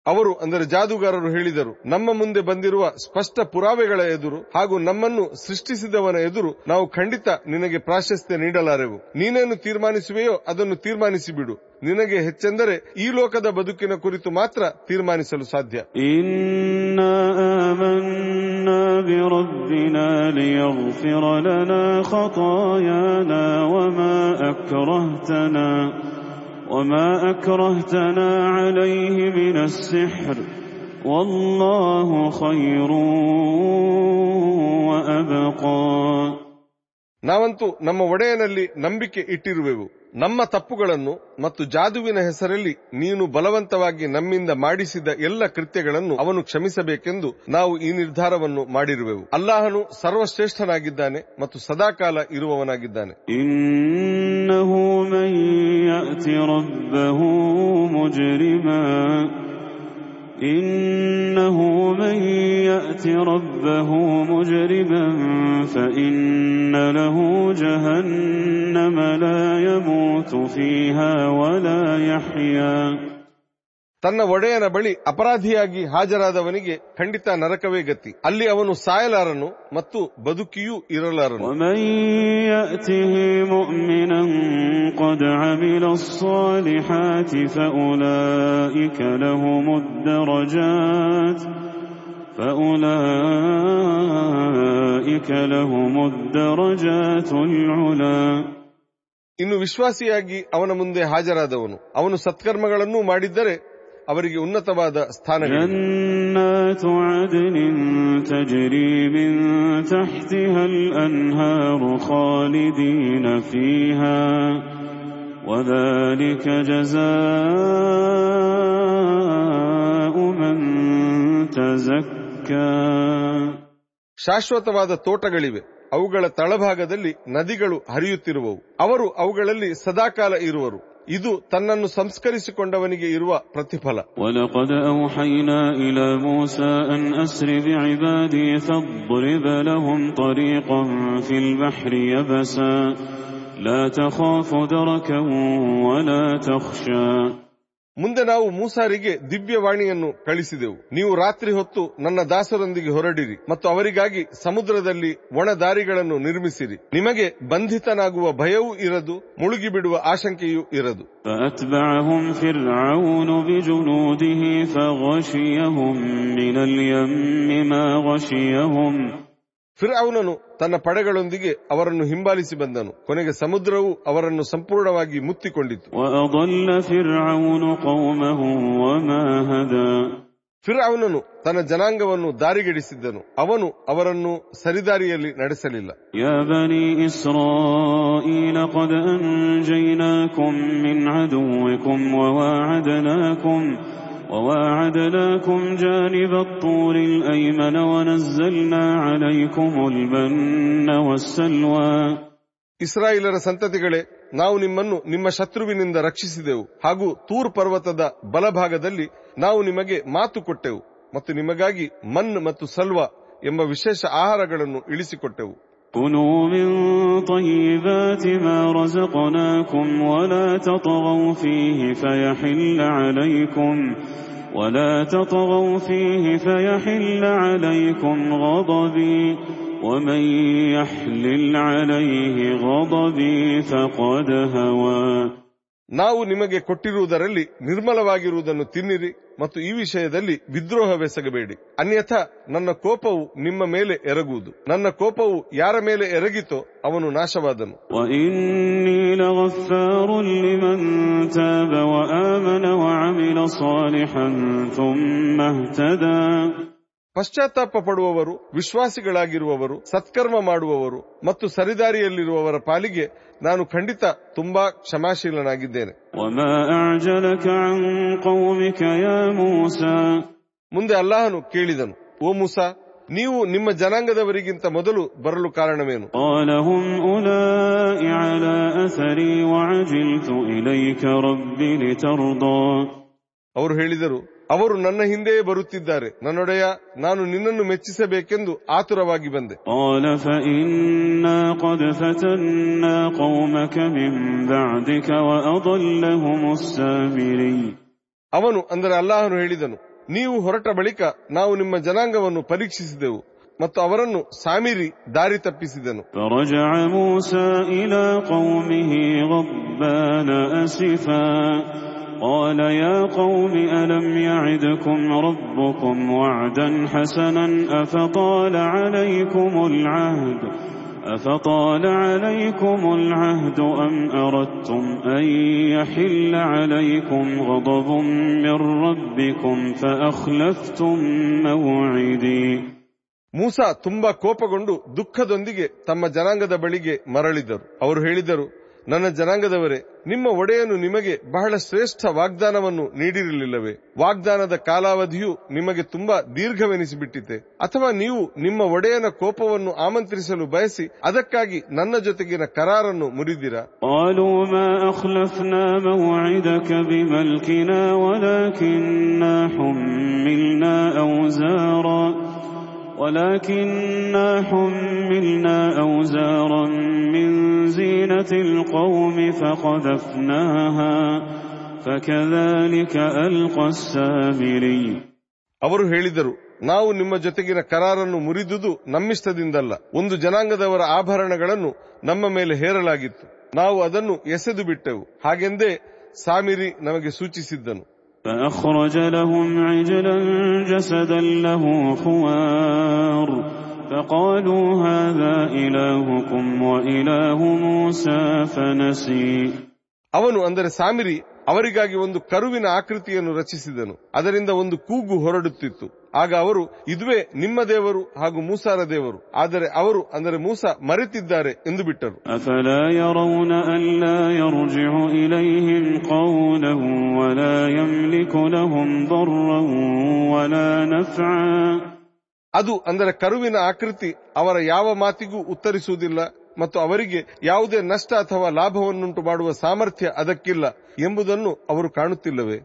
ಅವರು ಅಂದರೆ ಜಾದೂಗಾರರು ಹೇಳಿದರು ನಮ್ಮ ಮುಂದೆ ಬಂದಿರುವ ಸ್ಪಷ್ಟ ಪುರಾವೆಗಳ ಎದುರು ಹಾಗೂ ನಮ್ಮನ್ನು ಸೃಷ್ಟಿಸಿದವನ ಎದುರು ನಾವು ಖಂಡಿತ ನಿನಗೆ ಪ್ರಾಶಸ್ತ್ಯ ನೀಡಲಾರೆವು ನೀನೇನು ತೀರ್ಮಾನಿಸುವೆಯೋ ಅದನ್ನು ತೀರ್ಮಾನಿಸಿ ಬಿಡು ನಿನಗೆ ಹೆಚ್ಚೆಂದರೆ ಈ ಲೋಕದ ಬದುಕಿನ ಕುರಿತು ಮಾತ್ರ ತೀರ್ಮಾನಿಸಲು ಸಾಧ್ಯ إنا آمنا بربنا ليغفر لنا خطايانا وما أكرهتنا وما أكرهتنا عليه من السحر والله خير وأبقى ನಾವಂತೂ ನಮ್ಮ ಒಡೆಯನಲ್ಲಿ ನಂಬಿಕೆ ಇಟ್ಟಿರುವೆವು ನಮ್ಮ ತಪ್ಪುಗಳನ್ನು ಮತ್ತು ಜಾದುವಿನ ಹೆಸರಲ್ಲಿ ನೀನು ಬಲವಂತವಾಗಿ ನಮ್ಮಿಂದ ಮಾಡಿಸಿದ ಎಲ್ಲ ಕೃತ್ಯಗಳನ್ನು ಅವನು ಕ್ಷಮಿಸಬೇಕೆಂದು ನಾವು ಈ ನಿರ್ಧಾರವನ್ನು ಮಾಡಿರುವೆವು ಅಲ್ಲಾಹನು ಸರ್ವಶ್ರೇಷ್ಠನಾಗಿದ್ದಾನೆ ಮತ್ತು ಸದಾಕಾಲ ಇರುವವನಾಗಿದ್ದಾನೆ إنه من يأت ربه مجرما. إنه من يأت ربه مجرما فإن له جهنم لا يموت فيها ولا يحيا. ತನ್ನ ಒಡೆಯನ ಬಳಿ ಅಪರಾಧಿಯಾಗಿ ಹಾಜರಾದವನಿಗೆ ಖಂಡಿತ ನರಕವೇ ಗತಿ. ಅಲ್ಲಿ ಅವನು ಸಾಯಲಾರನು ಮತ್ತು ಬದುಕಿಯೂ ಇರಲಾರನು. ಇನ್ನು ವಿಶ್ವಾಸಿಯಾಗಿ ಅವನ ಮುಂದೆ ಹಾಜರಾದವನು. ಅವನು ಸತ್ಕರ್ಮಗಳನ್ನೂ ಮಾಡಿದ್ದರೆ ಅವರಿಗೆ ಉನ್ನತವಾದ ಸ್ಥಾನ ಶಾಶ್ವತವಾದ ತೋಟಗಳಿವೆ. ಅವುಗಳ ತಳಭಾಗದಲ್ಲಿ ನದಿಗಳು ಹರಿಯುತ್ತಿರುವವು. ಅವರು ಅವುಗಳಲ್ಲಿ ಸದಾಕಾಲ ಇರುವರು. ಇದು ತನ್ನನ್ನು ಸಂಸ್ಕರಿಸಿಕೊಂಡವನಿಗೆ ಇರುವ ಪ್ರತಿಫಲ ولقد أوحينا إلى موسى أن أسر بعبادي فاضرب لهم طريقا في البحر يبسا لا تخاف دركا ولا تخشى ಮುಂದೆ ನಾವು ಮೂಸಾರಿಗೆ ದಿವ್ಯವಾಣಿಯನ್ನು ಕಳಿಸಿದೆವು ನೀವು ರಾತ್ರಿ ಹೊತ್ತು ನನ್ನ ದಾಸರೊಂದಿಗೆ ಹೊರಡಿರಿ ಮತ್ತು ಅವರಿಗಾಗಿ ಸಮುದ್ರದಲ್ಲಿ ಒಣ ದಾರಿಗಳನ್ನು ನಿರ್ಮಿಸಿರಿ ನಿಮಗೆ ಬಂಧಿತನಾಗುವ ಭಯವೂ ಇರದು ಮುಳುಗಿಬಿಡುವ ಆಶಂಕೆಯೂ ಇರದು فأتبعهم فرعون بجنوده فغشيهم من اليم ما غشيهم ಫಿರ್ ಅವನನು ತನ್ನ ಪಡೆಗಳೊಂದಿಗೆ ಅವರನ್ನು ಹಿಂಬಾಲಿಸಿ ಬಂದನು. ಕೊನೆಗೆ ಸಮುದ್ರವು ಅವರನ್ನು ಸಂಪೂರ್ಣವಾಗಿ ಮುತ್ತಿಕೊಂಡಿತು. ಫಿರ್ ಅವನನು ತನ್ನ ಜನಾಂಗವನ್ನು ದಾರಿಗೆಡಿಸಿದ್ದನು. ಅವನು ಅವರನ್ನು ಸರಿದಾರಿಯಲ್ಲಿ ನಡೆಸಲಿಲ್ಲ. ಇಸ್ರೋ بني إسرائيل قد أنجيناكم من عدوكم وواعدناكم وواعدناكم جانب الطور الأيمن ونزلنا عليكم المن والسلوى ಇಸ್ರಾಯೇಲರ ಸಂತತಿಗಳೇ ನಾವು ನಿಮ್ಮನ್ನು ನಿಮ್ಮ ಶತ್ರುವಿನಿಂದ ರಕ್ಷಿಸಿದೆವು ಹಾಗೂ ತೂರ್ ಪರ್ವತದ ಬಲಭಾಗದಲ್ಲಿ ನಾವು ನಿಮಗೆ ಮಾತು ಕೊಟ್ಟೆವು ಮತ್ತು ನಿಮಗಾಗಿ ಮನ್ ಮತ್ತು ಸಲ್ವ ಎಂಬ ವಿಶೇಷ ಆಹಾರಗಳನ್ನು ಇಳಿಸಿಕೊಟ್ಟೆವು كلوا من طيبات ما رزقناكم ولا تطغوا فيه فيحل عليكم ولا تطغوا فيه فيحل عليكم غضبي ومن يحلل عليه غضبي فقد هوى ನಾವು ನಿಮಗೆ ಕೊಟ್ಟಿರುವುದರಲ್ಲಿ ನಿರ್ಮಲವಾಗಿರುವುದನ್ನು ತಿನ್ನಿರಿ ಮತ್ತು ಈ ವಿಷಯದಲ್ಲಿ ವಿದ್ರೋಹವೆಸಗಬೇಡಿ ಅನ್ಯಥಾ ನನ್ನ ಕೋಪವು ನಿಮ್ಮ ಮೇಲೆ ಎರಗುವುದು. ನನ್ನ ಕೋಪವು ಯಾರ ಮೇಲೆ ಎರಗಿತೋ ಅವನು ನಾಶವಾದನು. ಪಶ್ಚಾತ್ತಾಪ ಪಡುವವರು ವಿಶ್ವಾಸಿಗಳಾಗಿರುವವರು ಸತ್ಕರ್ಮ ಮಾಡುವವರು ಮತ್ತು ಸರಿದಾರಿಯಲ್ಲಿರುವವರ ಪಾಲಿಗೆ ನಾನು ಖಂಡಿತ ತುಂಬಾ ಕ್ಷಮಾಶೀಲನಾಗಿದ್ದೇನೆ. ಮುಂದೆ ಅಲ್ಲಾಹನು ಕೇಳಿದನು ಓ ಮುಸಾ ನೀವು ನಿಮ್ಮ ಜನಾಂಗದವರಿಗಿಂತ ಮೊದಲು ಬರಲು ಕಾರಣವೇನು? ಅವರು ಹೇಳಿದರು ಅವರು ನನ್ನ ಹಿಂದೆಯೇ ಬರುತ್ತಿದ್ದಾರೆ. ನನ್ನೊಡೆಯ ನಾನು ನಿನ್ನನ್ನು ಮೆಚ್ಚಿಸಬೇಕೆಂದು ಆತುರವಾಗಿ ಬಂದೆ. ಅವನು ಅಂದರೆ ಅಲ್ಲಾಹನು ಹೇಳಿದನು ನೀವು ಹೊರಟ ಬಳಿಕ ನಾವು ನಿಮ್ಮ ಜನಾಂಗವನ್ನು ಪರೀಕ್ಷಿಸಿದೆವು ಮತ್ತು ಅವರನ್ನು ಸಾಮೀರಿ ದಾರಿ ತಪ್ಪಿಸಿದನು. ಮೂಸ موسى إلى قومه غضبان أسفا قال يا قوم ألم يعدكم ربكم وعدا حسنا أفطال عليكم العهد أفطال عليكم العهد أم أردتم أن يحل عليكم غضب من ربكم فأخلفتم موعدي ಮೂಸಾ ತುಂಬಾ ಕೋಪಗೊಂಡು ದುಃಖದೊಂದಿಗೆ ತಮ್ಮ ಜನಾಂಗದ ಬಳಿಗೆ ಮರಳಿದರು ಅವರು ಹೇಳಿದರು ನನ್ನ ಜನಾಂಗದವರೇ ನಿಮ್ಮ ಒಡೆಯನು ನಿಮಗೆ ಬಹಳ ಶ್ರೇಷ್ಠ ವಾಗ್ದಾನವನ್ನು ನೀಡಿರಲಿಲ್ಲವೇ ವಾಗ್ದಾನದ ಕಾಲಾವಧಿಯು ನಿಮಗೆ ತುಂಬಾ ದೀರ್ಘವೆನಿಸಿಬಿಟ್ಟಿತೆ ಅಥವಾ ನೀವು ನಿಮ್ಮ ಒಡೆಯನ ಕೋಪವನ್ನು ಆಮಂತ್ರಿಸಲು ಬಯಸಿ ಅದಕ್ಕಾಗಿ ನನ್ನ ಜೊತೆಗಿನ ಕರಾರನ್ನು ಮುರಿದಿರಾ قالوا ما أخلفنا موعدك بملكنا ولكننا حملنا أوزارا ولكننا حملنا أوزارا من زينة القوم فقذفناها فكذلك ألقى السامري ಅವರು ಹೇಳಿದರು ನಾವು ನಿಮ್ಮ ಜೊತೆಗಿನ ಕರಾರನ್ನು ಮುರಿದುದು ನಮ್ಮಿಷ್ಟದಿಂದಲ್ಲ ಒಂದು ಜನಾಂಗದವರ ಆಭರಣಗಳನ್ನು ನಮ್ಮ ಮೇಲೆ ಹೇರಲಾಗಿತ್ತು ನಾವು ಅದನ್ನು ಎಸೆದು ಬಿಟ್ಟೆವು ಹಾಗೆಂದೇ ಸಾಮಿರಿ ನಮಗೆ ಸೂಚಿಸಿದ್ದನು فأخرج لهم عجلا جسدا له خوار فقالوا هذا إلهكم وإله موسى فنسي ಅವನು ಅಂದರೆ ಸಾಮಿರಿ ಅವರಿಗಾಗಿ ಒಂದು ಕರುವಿನ ಆಕೃತಿಯನ್ನು ರಚಿಸಿದನು ಅದರಿಂದ ಒಂದು ಕೂಗು ಹೊರಡುತ್ತಿತ್ತು ಆಗ ಅವರು ಇದುವೇ ನಿಮ್ಮ ದೇವರು ಹಾಗೂ ಮೂಸಾರ ದೇವರು ಆದರೆ ಅವರು ಅಂದರೆ ಮೂಸ ಮರೆತಿದ್ದಾರೆ ಎಂದು ಬಿಟ್ಟರು أفلا ಅದು ಅಂದರೆ ಕರುವಿನ ಆಕೃತಿ ಅವರ ಯಾವ ಮಾತಿಗೂ ಉತ್ತರಿಸುವುದಿಲ್ಲ ಮತ್ತು ಅವರಿಗೆ ಯಾವುದೇ ನಷ್ಟ ಅಥವಾ ಲಾಭವನ್ನುಂಟು ಮಾಡುವ ಸಾಮರ್ಥ್ಯ ಅದಕ್ಕಿಲ್ಲ ಎಂಬುದನ್ನು ಅವರು ಕಾಣುತ್ತಿಲ್ಲವೆ?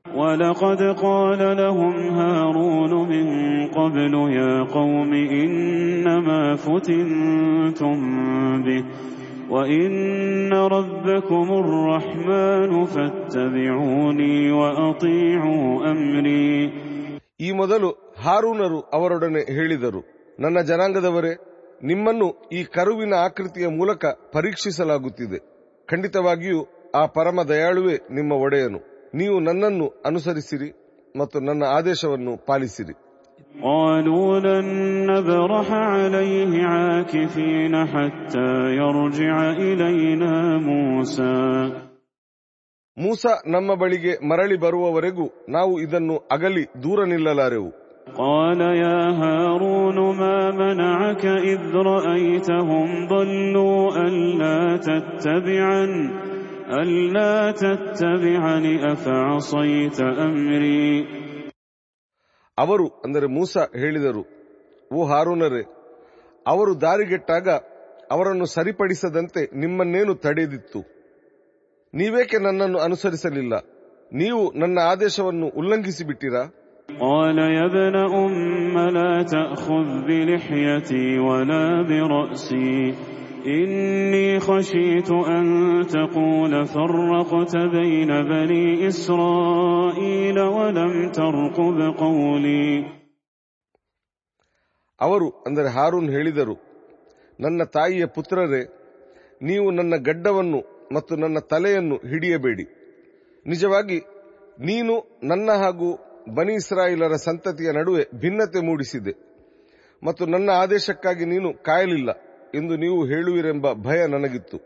ಈ ಮೊದಲು ಹಾರೂನರು ಅವರೊಡನೆ ಹೇಳಿದರು ನನ್ನ ಜನಾಂಗದವರೇ ನಿಮ್ಮನ್ನು ಈ ಕರುವಿನ ಆಕೃತಿಯ ಮೂಲಕ ಪರೀಕ್ಷಿಸಲಾಗುತ್ತಿದೆ. ಖಂಡಿತವಾಗಿಯೂ ಆ ಪರಮ ದಯಾಳುವೆ ನಿಮ್ಮ ಒಡೆಯನು. ನೀವು ನನ್ನನ್ನು ಅನುಸರಿಸಿರಿ ಮತ್ತು ನನ್ನ ಆದೇಶವನ್ನು ಪಾಲಿಸಿರಿ. ಮೂಸ ನಮ್ಮ ಬಳಿಗೆ ಮರಳಿ ಬರುವವರೆಗೂ ನಾವು ಇದನ್ನು ಅಗಲಿ ದೂರ ನಿಲ್ಲಲಾರೆವು. قال يا هارون ما منعك إذ رأيتهم ضلوا ألا تتبعن ألا تتبعن أفعصيت أمري ಅವರು ಅಂದರೆ ಮೂಸ ಹೇಳಿದರು ಓ ಹಾರೂನರೇ ಅವರು ದಾರಿಗೆಟ್ಟಾಗ ಅವರನ್ನು ಸರಿಪಡಿಸದಂತೆ ನಿಮ್ಮನ್ನೇನು ತಡೆದಿತ್ತು ನೀವೇಕೆ ನನ್ನನ್ನು ಅನುಸರಿಸಲಿಲ್ಲ ನೀವು ನನ್ನ ಆದೇಶವನ್ನು ಉಲ್ಲಂಘಿಸಿ ಬಿಟ್ಟಿರಾ قال يا ابن أم لا تأخذ بلحيتي ولا برأسي إني خشيت أن تقول فرقت بين بني إسرائيل ولم ترقب قولي ಅವರು ಅಂದರೆ ಹಾರೂನ್ ಹೇಳಿದರು ನನ್ನ ತಾಯಿಯ ಪುತ್ರರೇ ನೀವು ನನ್ನ ಗಡ್ಡವನ್ನು ಮತ್ತು ನನ್ನ ತಲೆಯನ್ನು ಹಿಡಿಯಬೇಡಿ ನಿಜವಾಗಿ ನೀನು ನನ್ನ ಹಾಗೂ ಬನಿ ಇಸ್ರಾಯಿಲರ ಸಂತತಿಯ ನಡುವೆ ಭಿನ್ನತೆ ಮೂಡಿಸಿದೆ. ಮತ್ತು ನನ್ನ ಆದೇಶಕ್ಕಾಗಿ ನೀನು ಕಾಯಲಿಲ್ಲ ಎಂದು ನೀವು ಹೇಳುವಿರೆಂಬ ಭಯ ನನಗಿತ್ತು.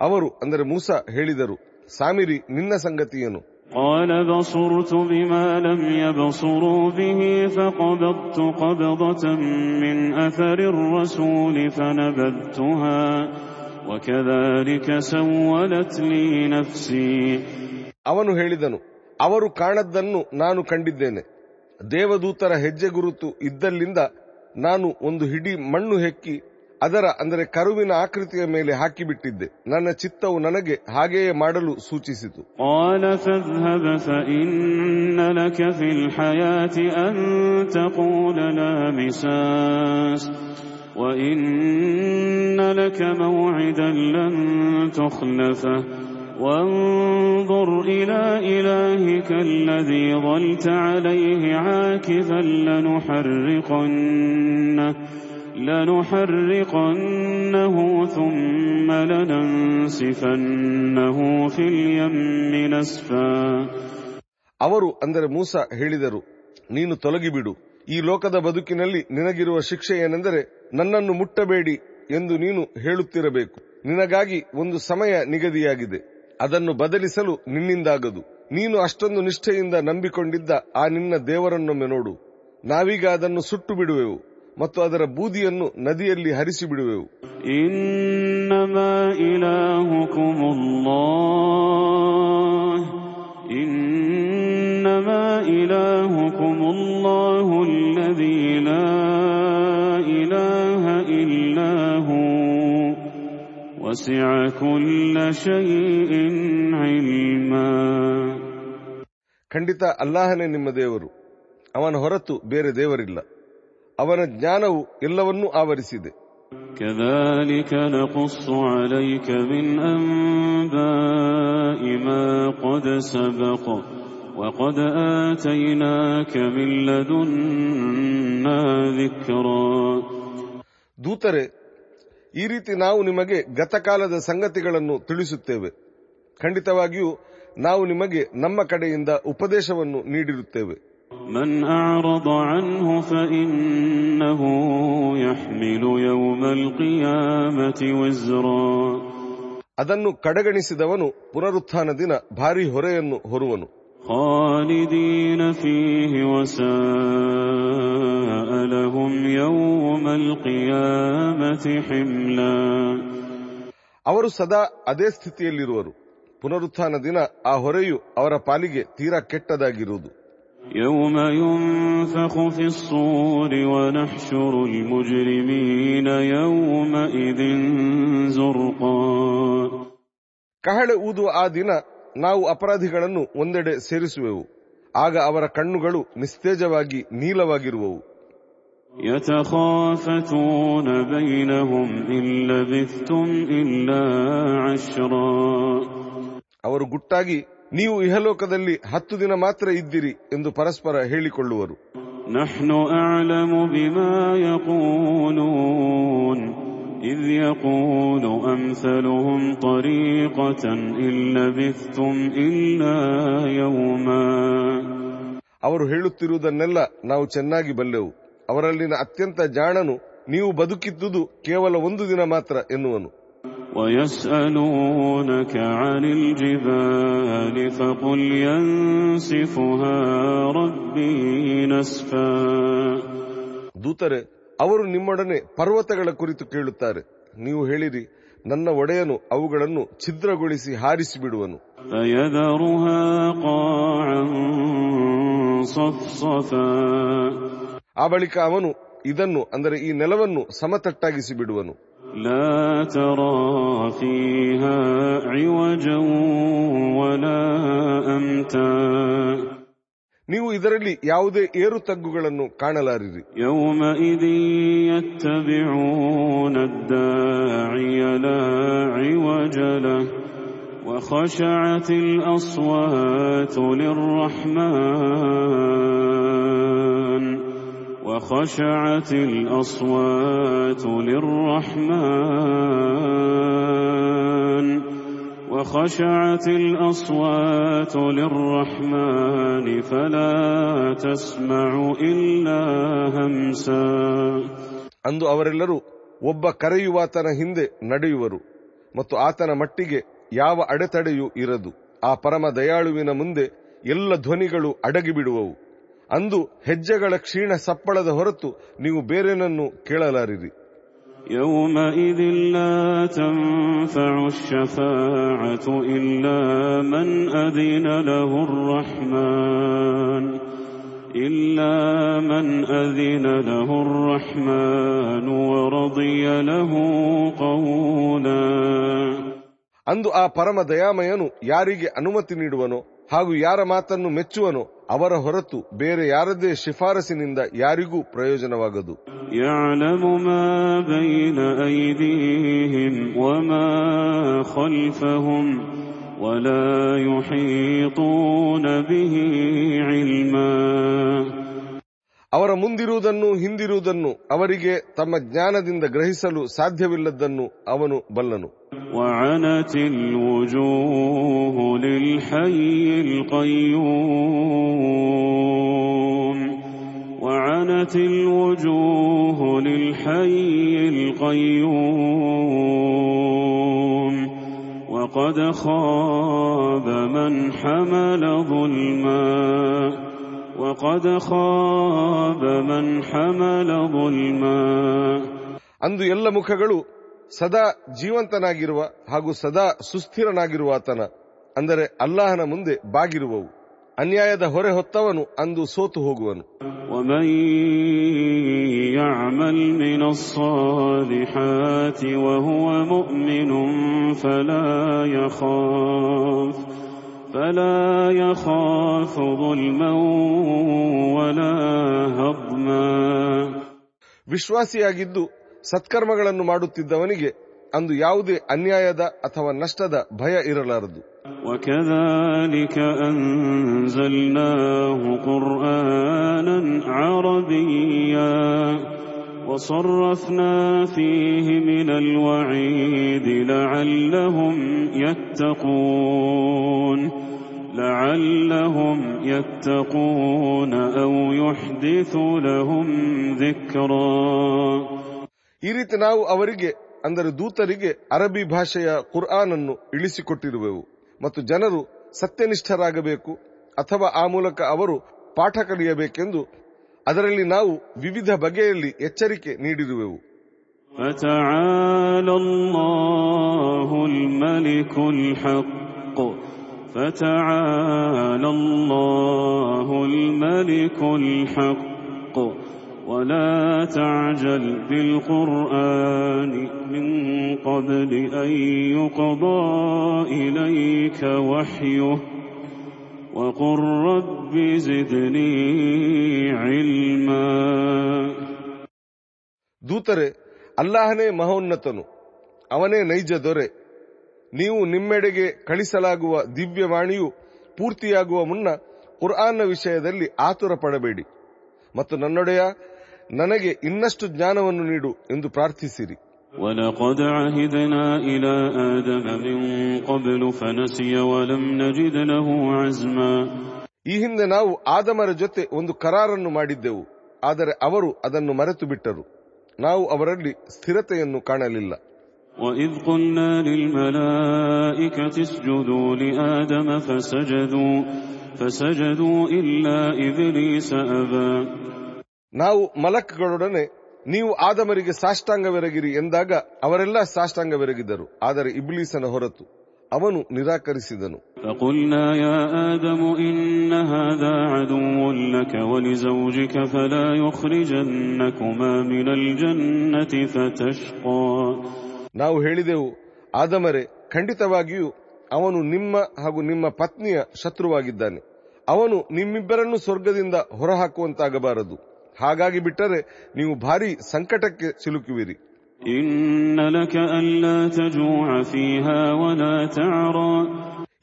ಅವರು ಅಂದರೆ ಮೂಸ ಹೇಳಿದರು ಸಾಮಿರಿ ನಿನ್ನ ಸಂಗತಿಯೇನು? ಅವನು ಅವನು ಹೇಳಿದನು ಅವರು ಕಾಣದ್ದನ್ನು ನಾನು ಕಂಡಿದ್ದೇನೆ. ದೇವದೂತರ ಹೆಜ್ಜೆ ಗುರುತು ಇದ್ದಲ್ಲಿಂದ ನಾನು ಒಂದು ಹಿಡಿ ಮಣ್ಣು ಹೆಕ್ಕಿ ಅದರ ಅಂದರೆ ಕರುವಿನ ಆಕೃತಿಯ ಮೇಲೆ ಹಾಕಿಬಿಟ್ಟಿದ್ದೆ. ನನ್ನ ಚಿತ್ತವು ನನಗೆ ಹಾಗೆಯೇ ಮಾಡಲು ಸೂಚಿಸಿತು. قال فاذهب فإن لك في الحياة أن تقول لا مساس وإن لك موعدا لن تخلفه وانظر إلى إلهك الذي ظلت عليه عاكفا لنحرقنه لنحرقنه ثم لننسفنه في اليم نسفا ಅವರು ಅಂದರೆ ಮೂಸ ಹೇಳಿದರು ನೀನು ತೊಲಗಿಬಿಡು ಈ ಲೋಕದ ಬದುಕಿನಲ್ಲಿ ನಿನಗಿರುವ ಶಿಕ್ಷೆ ಏನೆಂದರೆ ನನ್ನನ್ನು ಮುಟ್ಟಬೇಡಿ ಎಂದು ನೀನು ಹೇಳುತ್ತಿರಬೇಕು. ನಿನಗಾಗಿ ಒಂದು ಸಮಯ ನಿಗದಿಯಾಗಿದೆ. ಅದನ್ನು ಬದಲಿಸಲು ನಿನ್ನಿಂದಾಗದು. ನೀನು ಅಷ್ಟೊಂದು ನಿಷ್ಠೆಯಿಂದ ನಂಬಿಕೊಂಡಿದ್ದ ಆ ನಿನ್ನ ದೇವರನ್ನೊಮ್ಮೆ ನೋಡು. ನಾವೀಗ ಅದನ್ನು ಸುಟ್ಟು ಬಿಡುವೆವು ಮತ್ತು ಅದರ ಬೂದಿಯನ್ನು ನದಿಯಲ್ಲಿ ಹರಿಸಿ ಬಿಡುವೆವು ಇನ್ನ إنما إلهكم الله الذي لا إله إلا هو وسع كل شيء علما ಖಂಡಿತ ಅಲ್ಲಾಹನೇ ನಿಮ್ಮ ದೇವರು ಅವನ ಹೊರತು ಬೇರೆ ದೇವರಿಲ್ಲ ಅವನ ಜ್ಞಾನವು ಎಲ್ಲವನ್ನೂ ಆವರಿಸಿದೆ كذلك نقص عليك من أنباء ما قد سبق وقد آتيناك من لدنا ذكرا ದೂತರೆ ಈ ರೀತಿ ನಾವು ನಿಮಗೆ ಗತಕಾಲದ ಸಂಗತಿಗಳನ್ನು ತಿಳಿಸುತ್ತೇವೆ ಖಂಡಿತವಾಗಿಯೂ ನಾವು ನಿಮಗೆ ನಮ್ಮ ಕಡೆಯಿಂದ ಉಪದೇಶವನ್ನು ನೀಡಿರುತ್ತೇವೆ من أعرض عنه فإنه يحمل يوم القيامة وزرا ಅದನ್ನು ಕಡೆಗಣಿಸಿದವನು ಪುನರುತ್ಥಾನ ದಿನ ಭಾರಿ ಹೊರೆಯನ್ನು ಹೊರುವನು خالدين فيه وساء لهم يوم القيامة حملا. ಅವರು ಸದಾ ಅದೇ ಸ್ಥಿತಿಯಲ್ಲಿರುವರು. ಪುನರುತ್ಥಾನ ದಿನ ಆ ಹೊರೆಯು ಅವರ ಪಾಲಿಗೆ ತೀರಾ ಕೆಟ್ಟದಾಗಿರುವುದು. ಕಹಳೆ ಊದುವ ಆ ದಿನ ನಾವು ಅಪರಾಧಿಗಳನ್ನು ಒಂದೆಡೆ ಸೇರಿಸುವೆವು. ಆಗ ಅವರ ಕಣ್ಣುಗಳು ನಿಸ್ತೇಜವಾಗಿ ನೀಲವಾಗಿರುವವು. ಅವರು ಗುಟ್ಟಾಗಿ ನೀವು ಇಹಲೋಕದಲ್ಲಿ ಹತ್ತು ದಿನ ಮಾತ್ರ ಇದ್ದೀರಿ ಎಂದು ಪರಸ್ಪರ ಹೇಳಿಕೊಳ್ಳುವರು. نحن أعلم بما يقولون إذ يقول أمثلهم طريقة إن لبثتم إلا يوما ಅವರು ಹೇಳುತ್ತಿರುವುದನ್ನೆಲ್ಲ ನಾವು ಚೆನ್ನಾಗಿ ಬಲ್ಲೆವು ಅವರಲ್ಲಿನ ಅತ್ಯಂತ ಜಾಣನು ನೀವು ಬದುಕಿದ್ದುದು ಕೇವಲ ಒಂದು ದಿನ ಮಾತ್ರ ಎನ್ನುವನು ويسألونك عن الجبال فقل ينسفها ربي نسفا ದೂತರೆ ಅವರು ನಿಮ್ಮೊಡನೆ ಪರ್ವತಗಳ ಕುರಿತು ಕೇಳುತ್ತಾರೆ. ನೀವು ಹೇಳಿರಿ ನನ್ನ ಒಡೆಯನು ಅವುಗಳನ್ನು ಛಿದ್ರಗೊಳಿಸಿ ಹಾರಿಸಿ ಬಿಡುವನು ಆ ಬಳಿಕ ಅವನು ಇದನ್ನು ಅಂದರೆ ಈ ನೆಲವನ್ನು ಸಮತಟ್ಟಾಗಿಸಿ ಬಿಡುವನು ನೀವು ಇದರಲ್ಲಿ ಯಾವುದೇ ಏರು ತಗ್ಗುಗಳನ್ನು ಕಾಣಲಾರಿರಿ يومئذ يتبعون الداعي لا عوج له وخشعت الأصوات للرحمن وخشعت الأصوات للرحمن وخشعت الأصوات للرحمن فلا تسمع إلا همسا ಅಂದು ಅವರೆಲ್ಲರೂ ಒಬ್ಬ ಕರೆಯುವಾತನ ಹಿಂದೆ ನಡೆಯುವರು ಮತ್ತು ಆತನ ಮಟ್ಟಿಗೆ ಯಾವ ಅಡೆತಡೆಯೂ ಇರದು ಆ ಪರಮ ದಯಾಳುವಿನ ಮುಂದೆ ಎಲ್ಲ ಧ್ವನಿಗಳು ಅಡಗಿಬಿಡುವವು ಅಂದು ಹೆಜ್ಜೆಗಳ ಕ್ಷೀಣ ಸಪ್ಪಳದ ಹೊರತು ನೀವು ಬೇರೇನನ್ನು ಕೇಳಲಾರಿರಿ يومئذ لا تنفع الشفاعة إلا من أذن له الرحمن إلا من أذن له الرحمن ورضي له قولا ಅಂದು ಆ ಪರಮ ದಯಾಮಯನು ಯಾರಿಗೆ ಅನುಮತಿ ನೀಡುವನೋ ಹಾಗೂ ಯಾರ ಮಾತನ್ನು ಮೆಚ್ಚುವನೋ ಅವರ ಹೊರತು ಬೇರೆ ಯಾರದೇ ಶಿಫಾರಸಿನಿಂದ ಯಾರಿಗೂ ಪ್ರಯೋಜನವಾಗದು يعلم ما بين أيديهم وما خلفهم ولا يحيطون به علما ಅವರ ಮುಂದಿರುವುದನ್ನು ಹಿಂದಿರುವುದನ್ನು ಅವರಿಗೆ ತಮ್ಮ ಜ್ಞಾನದಿಂದ ಗ್ರಹಿಸಲು ಸಾಧ್ಯವಿಲ್ಲದನ್ನು ಅವನು ಬಲ್ಲನು وعنت الوجوه للحي القيوم وعنت الوجوه للحي القيوم وقد خاب من حمل ظلما وقد خاب من حمل ظلما ಅಂದು ಎಲ್ಲ ಮುಖಗಳು ಸದಾ ಜೀವಂತನಾಗಿರುವ ಹಾಗೂ ಸದಾ ಸುಸ್ಥಿರನಾಗಿರುವ ಆತನ ಅಂದರೆ ಅಲ್ಲಾಹನ ಮುಂದೆ ಬಾಗಿರುವವು ಅನ್ಯಾಯದ ಹೊರೆ ಹೊತ್ತವನು ಅಂದು ಸೋತು ಹೋಗುವನು ومن يعمل من الصالحات وهو مؤمن فلا يخاف فلا يخاف ظلما ولا هضما ವಿಶ್ವಾಸಿಯಾಗಿದ್ದು ಸತ್ಕರ್ಮಗಳನ್ನು ಮಾಡುತ್ತಿದ್ದವನಿಗೆ ಅಂದು ಯಾವುದೇ ಅನ್ಯಾಯದ ಅಥವಾ ನಷ್ಟದ ಭಯ ಇರಲಾರದು وكذلك أنزلناه قرآنا عربيا وصرفنا فيه من الوعيد لعلهم يتقون لعلهم يتقون أو يحدث لهم ذكرا ಈ ರೀತಿ ನಾವು ಅವರಿಗೆ ಅಂದರೆ ದೂತರಿಗೆ ಅರಬಿ ಭಾಷೆಯ ಕುರ್ಆನ್ ಅನ್ನು ಇಳಿಸಿಕೊಟ್ಟಿರುವೆವು ಮತ್ತು ಜನರು ಸತ್ಯನಿಷ್ಠರಾಗಬೇಕು ಅಥವಾ ಆ ಮೂಲಕ ಅವರು ಪಾಠ ಕಲಿಯಬೇಕೆಂದು ಅದರಲ್ಲಿ ನಾವು ವಿವಿಧ ಬಗೆಯಲ್ಲಿ ಎಚ್ಚರಿಕೆ ನೀಡಿರುವೆವು فتعالى الله الملك الحق فتعالى الله الملك الحق ولا تعجل بالقرآن من قبل أن يقضى إليك وحيه وقل رب زدني علما ದೂತರೆ ಅಲ್ಲಾಹನೇ ಮಹೋನ್ನತನು ಅವನೇ ನೈಜ ದೊರೆ ನೀವು ನಿಮ್ಮೆಡೆಗೆ ಕಳಿಸಲಾಗುವ ದಿವ್ಯವಾಣಿಯು ಪೂರ್ತಿಯಾಗುವ ಮುನ್ನ ಕುರ್ಆನ್ನ ವಿಷಯದಲ್ಲಿ ಆತುರ ಪಡಬೇಡಿ ಮತ್ತು ನನ್ನೊಡೆಯ ನನಗೆ ಇನ್ನಷ್ಟು ಜ್ಞಾನವನ್ನು ನೀಡು ಎಂದು ಪ್ರಾರ್ಥಿಸಿರಿ ولقد عهدنا إلى آدم من قبل فنسي ولم نجد له عزما ಈ ಹಿಂದೆ ನಾವು ಆದಮರ ಜೊತೆ ಒಂದು ಕರಾರನ್ನು ಮಾಡಿದ್ದೆವು ಆದರೆ ಅವರು ಅದನ್ನು ಮರೆತು ಬಿಟ್ಟರು ನಾವು ಅವರಲ್ಲಿ ಸ್ಥಿರತೆಯನ್ನು ಕಾಣಲಿಲ್ಲ وإذ قلنا للملائكة اسجدوا لآدم فسجدوا فسجدوا إلا إبليس أبى ನಾವು ಮಲಕ್ಗಳೊಡನೆ ನೀವು ಆದಮರಿಗೆ ಸಾಷ್ಟಾಂಗವೆರಗಿರಿ ಎಂದಾಗ ಅವರೆಲ್ಲ ಸಾಷ್ಟಾಂಗವೆರಗಿದರು ಆದರೆ ಇಬ್ಲೀಸನ ಹೊರತು ಅವನು ನಿರಾಕರಿಸಿದನು. ನಾವು ಹೇಳಿದೆವು ಆದಮರೆ ಖಂಡಿತವಾಗಿಯೂ ಅವನು ನಿಮ್ಮ ಹಾಗೂ ನಿಮ್ಮ ಪತ್ನಿಯ ಶತ್ರುವಾಗಿದ್ದಾನೆ. ಅವನು ನಿಮ್ಮಿಬ್ಬರನ್ನು ಸ್ವರ್ಗದಿಂದ ಹೊರಹಾಕುವಂತಾಗಬಾರದು. ಹಾಗಾಗಿ ಬಿಟ್ಟರೆ ನೀವು ಭಾರಿ ಸಂಕಟಕ್ಕೆ ಸಿಲುಕುವಿರಿ.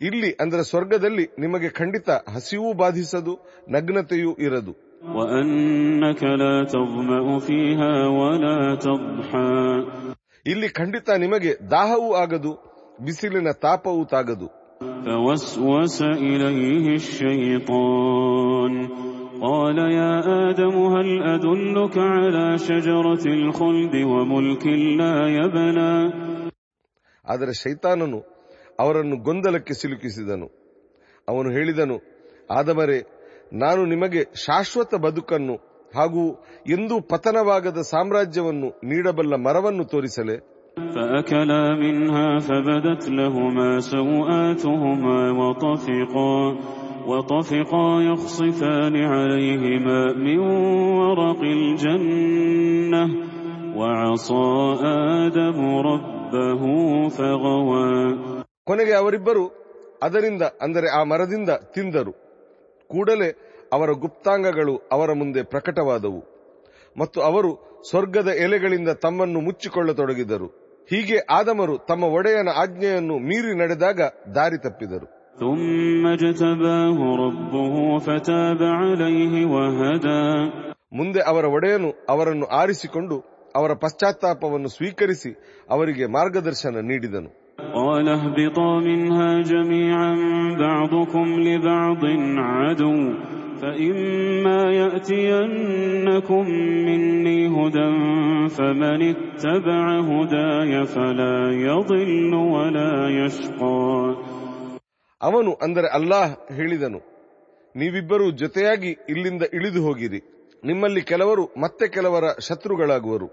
ಇಲ್ಲಿ ಅಂದರೆ ಸ್ವರ್ಗದಲ್ಲಿ ನಿಮಗೆ ಖಂಡಿತ ಹಸಿವೂ ಬಾಧಿಸದು ನಗ್ನತೆಯೂ ಇರದು. ಇಲ್ಲಿ ಖಂಡಿತ ನಿಮಗೆ ದಾಹವೂ ಆಗದು ಬಿಸಿಲಿನ ತಾಪವೂ ತಾಗದು. قال يا آدم هل أدلك على شجرة الخلد وملك لا يبلى ಆದರೆ ಶೈತಾನನು ಅವರನ್ನು ಗೊಂದಲಕ್ಕೆ ಸಿಲುಕಿಸಿದನು ಅವನು ಹೇಳಿದನು ಆದಮರೆ ನಾನು ನಿಮಗೆ ಶಾಶ್ವತ ಬದುಕನ್ನು ಹಾಗೂ ಎಂದೂ ಪತನವಾಗದ ಸಾಮ್ರಾಜ್ಯವನ್ನು ನೀಡಬಲ್ಲ ಮರವನ್ನು ತೋರಿಸಲೆ فأكلا منها فبدت لهما سوآتهما وطفقا وطفقا يخصفان عليهما من ورق الجنة وعصى آدم ربه فغوى ಕೊನೆಗೆ ಅವರಿಬ್ಬರು ಅದರಿಂದ ಅಂದರೆ ಆ ಮರದಿಂದ ತಿಂದರು ಕೂಡಲೇ ಅವರ ಗುಪ್ತಾಂಗಗಳು ಅವರ ಮುಂದೆ ಪ್ರಕಟವಾದವು ಮತ್ತು ಅವರು ಸ್ವರ್ಗದ ಎಲೆಗಳಿಂದ ತಮ್ಮನ್ನು ಮುಚ್ಚಿಕೊಳ್ಳತೊಡಗಿದರು ಹೀಗೆ ಆದಮರು ತಮ್ಮ ಒಡೆಯನ ಆಜ್ಞೆಯನ್ನು ಮೀರಿ ನಡೆದಾಗ ದಾರಿ ತಪ್ಪಿದರು ثم اجتباه ربه فتاب عليه وهدى ಮುಂದೆ ಅವರ ಒಡೆಯನು ಅವರನ್ನು ಆರಿಸಿಕೊಂಡು ಅವರ ಪಶ್ಚಾತ್ತಾಪವನ್ನು ಸ್ವೀಕರಿಸಿ ಅವರಿಗೆ ಮಾರ್ಗದರ್ಶನ ನೀಡಿದನು قال اهبطا منها جميعا بعضكم لبعض عدو فإما يأتينكم مني هدى فمن اتبع هداي فلا يضل ولا يشقى ಅವನು ಅಂದರೆ ಅಲ್ಲಾಹ್ ಹೇಳಿದನು ನೀವಿಬ್ಬರೂ ಜೊತೆಯಾಗಿ ಇಲ್ಲಿಂದ ಇಳಿದು ಹೋಗಿರಿ ನಿಮ್ಮಲ್ಲಿ ಕೆಲವರು ಮತ್ತೆ ಕೆಲವರ ಶತ್ರುಗಳಾಗುವರು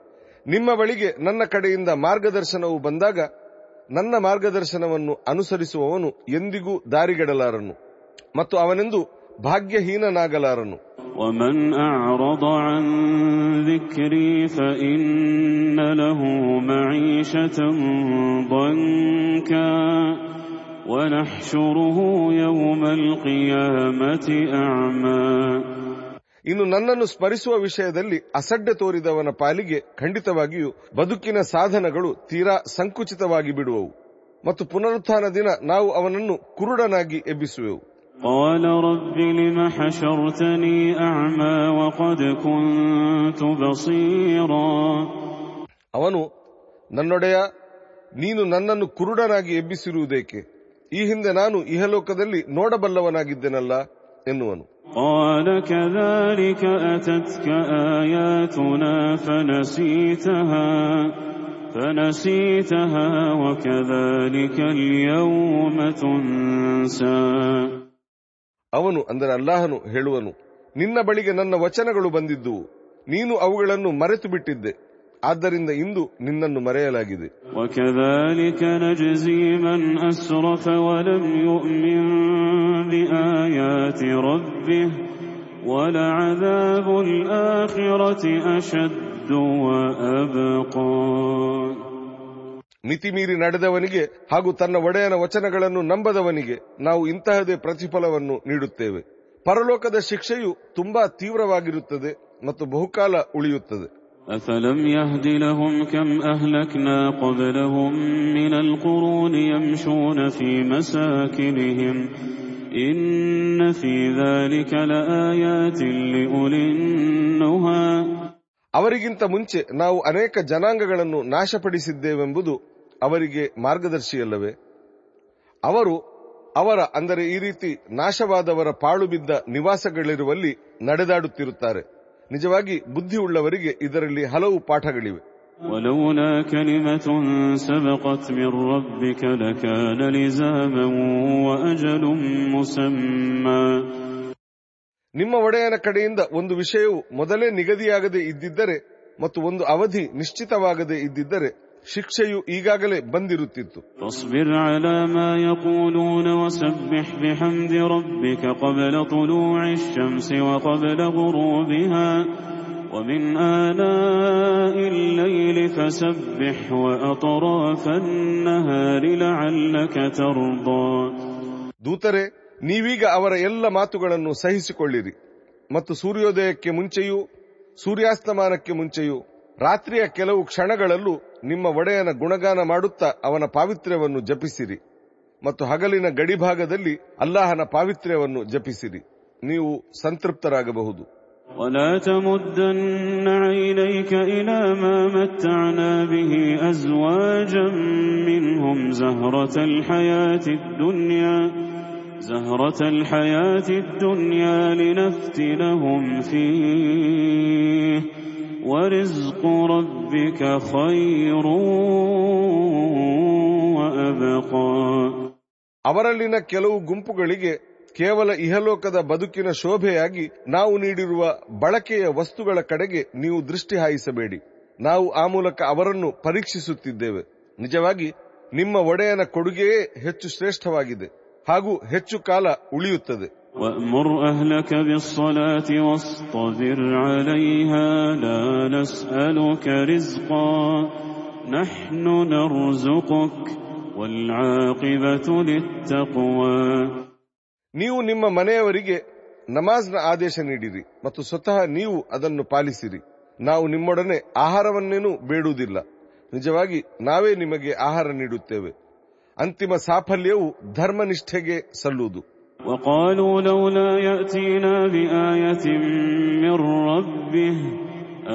ನಿಮ್ಮ ಬಳಿಗೆ ನನ್ನ ಕಡೆಯಿಂದ ಮಾರ್ಗದರ್ಶನವು ಬಂದಾಗ ನನ್ನ ಮಾರ್ಗದರ್ಶನವನ್ನು ಅನುಸರಿಸುವವನು ಎಂದಿಗೂ ದಾರಿಗೆಡಲಾರನು ಮತ್ತು ಅವನೆಂದು ಭಾಗ್ಯಹೀನನಾಗಲಾರನು ومن أعرض عن ذكري فإن له معيشة ضنكا ಇನ್ನು ನನ್ನನ್ನು ಸ್ಮರಿಸುವ ವಿಷಯದಲ್ಲಿ ಅಸಡ್ಡೆ ತೋರಿದವನ ಪಾಲಿಗೆ ಖಂಡಿತವಾಗಿಯೂ ಬದುಕಿನ ಸಾಧನಗಳು ತೀರಾ ಸಂಕುಚಿತವಾಗಿ ಬಿಡುವವು ಮತ್ತು ಪುನರುತ್ಥಾನ ದಿನ ನಾವು ಅವನನ್ನು ಕುರುಡನಾಗಿ ಎಬ್ಬಿಸುವೆವು قال رب لم حشرتني أعمى وقد كنت بصيرا ಅವನು ನನ್ನೊಡೆಯ ನೀನು ನನ್ನನ್ನು ಕುರುಡನಾಗಿ ಎಬ್ಬಿಸಿರುವುದೇಕೆ ಈ ಹಿಂದೆ ನಾನು ಇಹಲೋಕದಲ್ಲಿ ನೋಡಬಲ್ಲವನಾಗಿದ್ದೆನಲ್ಲ ಎನ್ನುವನು قال كذلك أتتك آياتنا فنسيتها فنسيتها وكذلك اليوم تنسى ಅವನು ಅಂದರೆ ಅಲ್ಲಾಹನು ಹೇಳುವನು ನಿನ್ನ ಬಳಿಗೆ ನನ್ನ ವಚನಗಳು ಬಂದಿದ್ದುವು ನೀನು ಅವುಗಳನ್ನು ಮರೆತು ಬಿಟ್ಟಿದ್ದೆ ಆದ್ದರಿಂದ ಇಂದು ನಿನ್ನನ್ನು ಮರೆಯಲಾಗಿದೆ وكذلك نجزي من أسرف ولم يؤمن بآيات ربه ولعذاب الآخرة أشد وأبقى ಮಿತಿಮೀರಿ ನಡೆದವನಿಗೆ ಹಾಗೂ ತನ್ನ ಒಡೆಯನ ವಚನಗಳನ್ನು ನಂಬದವನಿಗೆ ನಾವು ಇಂತಹದೇ ಪ್ರತಿಫಲವನ್ನು ನೀಡುತ್ತೇವೆ ಪರಲೋಕದ ಶಿಕ್ಷೆಯು ತುಂಬಾ ತೀವ್ರವಾಗಿರುತ್ತದೆ ಮತ್ತು ಬಹುಕಾಲ ಉಳಿಯುತ್ತದೆ أفلم يهد لهم كم أهلكنا قبلهم من القرون يمشون في مساكنهم إن في ذلك لآيات لأولي النهى ಅವರಿಗಿಂತ ಮುಂಚೆ ನಾವು ಅನೇಕ ಜನಾಂಗಗಳನ್ನು ನಾಶಪಡಿಸಿದ್ದೇವೆಂಬುದು ಅವರಿಗೆ ಮಾರ್ಗದರ್ಶಿಯಲ್ಲವೇ ಅವರು ಅವರ ಅಂದರೆ ಈ ರೀತಿ ನಾಶವಾದವರ ಪಾಳು ಬಿದ್ದ ನಿವಾಸಗಳಿರುವಲ್ಲಿ ನಡೆದಾಡುತ್ತಿರುತ್ತಾರೆ ನಿಜವಾಗಿ ಬುದ್ಧಿ ಉಳ್ಳವರಿಗೆ ಇದರಲ್ಲಿ ಹಲವು ಪಾಠಗಳಿವೆ. ನಿಮ್ಮ ಒಡೆಯನ ಕಡೆಯಿಂದ ಒಂದು ವಿಷಯವು ಮೊದಲೇ ನಿಗದಿಯಾಗದೆ ಇದ್ದಿದ್ದರೆ ಮತ್ತು ಒಂದು ಅವಧಿ ನಿಶ್ಚಿತವಾಗದೇ ಇದ್ದಿದ್ದರೆ ಶಿಕ್ಷೆಯು ಈಗಾಗಲೇ ಬಂದಿರುತ್ತಿತ್ತು فاصبر على ما يقولون وسبح بحمد ربك قبل طلوع الشمس وقبل غروبها ومن آلاء الليل فسبح وأطراف النهار لعلك ترضى ದೂತರೆ ನೀವೀಗ ಅವರ ಎಲ್ಲ ಮಾತುಗಳನ್ನು ಸಹಿಸಿಕೊಳ್ಳಿರಿ ಮತ್ತು ಸೂರ್ಯೋದಯಕ್ಕೆ ಮುಂಚೆಯೂ ಸೂರ್ಯಾಸ್ತಮಾನಕ್ಕೆ ಮುಂಚೆಯೂ ರಾತ್ರಿಯ ಕೆಲವು ಕ್ಷಣಗಳಲ್ಲೂ ನಿಮ್ಮ ಒಡೆಯನ ಗುಣಗಾನ ಮಾಡುತ್ತಾ ಅವನ ಪಾವಿತ್ರ್ಯವನ್ನು ಜಪಿಸಿರಿ ಮತ್ತು ಹಗಲಿನ ಗಡಿಭಾಗದಲ್ಲಿ ಅಲ್ಲಾಹನ ಪಾವಿತ್ರ್ಯವನ್ನು ಜಪಿಸಿರಿ ನೀವು ಸಂತೃಪ್ತರಾಗಬಹುದು ولا تمدن عينيك إلى ما متعنا به أزواجا منهم زهرة الحياة الدنيا زهرة الحياة الدنيا لنفتنهم فيه ورزق ربك خير وأبقى ಅವರಲ್ಲಿನ ಕೆಲವು ಗುಂಪುಗಳಿಗೆ ಕೇವಲ ಇಹಲೋಕದ ಬದುಕಿನ ಶೋಭೆಯಾಗಿ ನಾವು ನೀಡಿರುವ ಬಳಕೆಯ ವಸ್ತುಗಳ ಕಡೆಗೆ ನೀವು ದೃಷ್ಟಿ ಹಾಯಿಸಬೇಡಿ ನಾವು ಆ ಮೂಲಕ ಅವರನ್ನು ಪರೀಕ್ಷಿಸುತ್ತಿದ್ದೇವೆ ನಿಜವಾಗಿ ನಿಮ್ಮ ಒಡೆಯನ ಕೊಡುಗೆಯೇ ಹೆಚ್ಚು ಶ್ರೇಷ್ಠವಾಗಿದೆ ಹಾಗೂ ಹೆಚ್ಚು ಕಾಲ ಉಳಿಯುತ್ತದೆ وأمر أهلك بالصلاة واصطبر عليها لا نسألك رزقا نحن نرزقك والعاقبة للتقوى ನೀವು ನಿಮ್ಮ ಮನೆಯವರಿಗೆ ನಮಾಜ್ನ ಆದೇಶ ನೀಡಿರಿ ಮತ್ತು ಸ್ವತಃ ನೀವು ಅದನ್ನು ಪಾಲಿಸಿರಿ ನಾವು ನಿಮ್ಮೊಡನೆ ಆಹಾರವನ್ನೇನೂ ಬೇಡುವುದಿಲ್ಲ ನಿಜವಾಗಿ ನಾವೇ ನಿಮಗೆ ಆಹಾರ ನೀಡುತ್ತೇವೆ ಅಂತಿಮ ಸಾಫಲ್ಯವು ಧರ್ಮನಿಷ್ಠೆಗೆ ಸಲ್ಲುವುದು وقالوا لولا يأتينا بآية من ربه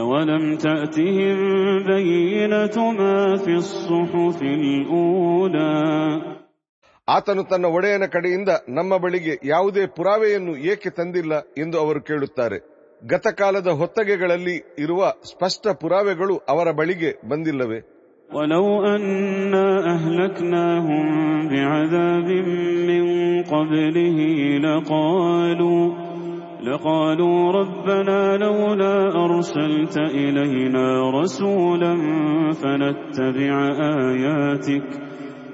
أولم تأتهم بينة ما في الصحف الأولى ಆತನು ತನ್ನ ಒಡೆಯನ ಕಡೆಯಿಂದ ನಮ್ಮ ಬಳಿಗೆ ಯಾವುದೇ ಪುರಾವೆಯನ್ನು ಏಕೆ ತಂದಿಲ್ಲ ಎಂದು ಅವರು ಕೇಳುತ್ತಾರೆ ಗತಕಾಲದ ಹೊತ್ತಗೆಗಳಲ್ಲಿ ಇರುವ ಸ್ಪಷ್ಟ ಪುರಾವೆಗಳು ಅವರ ಬಳಿಗೆ ಬಂದಿಲ್ಲವೇ ولو أنا أهلكناهم بعذاب من قبله لقالوا لقالوا ربنا لولا أرسلت إلينا رسولا فنتبع آياتك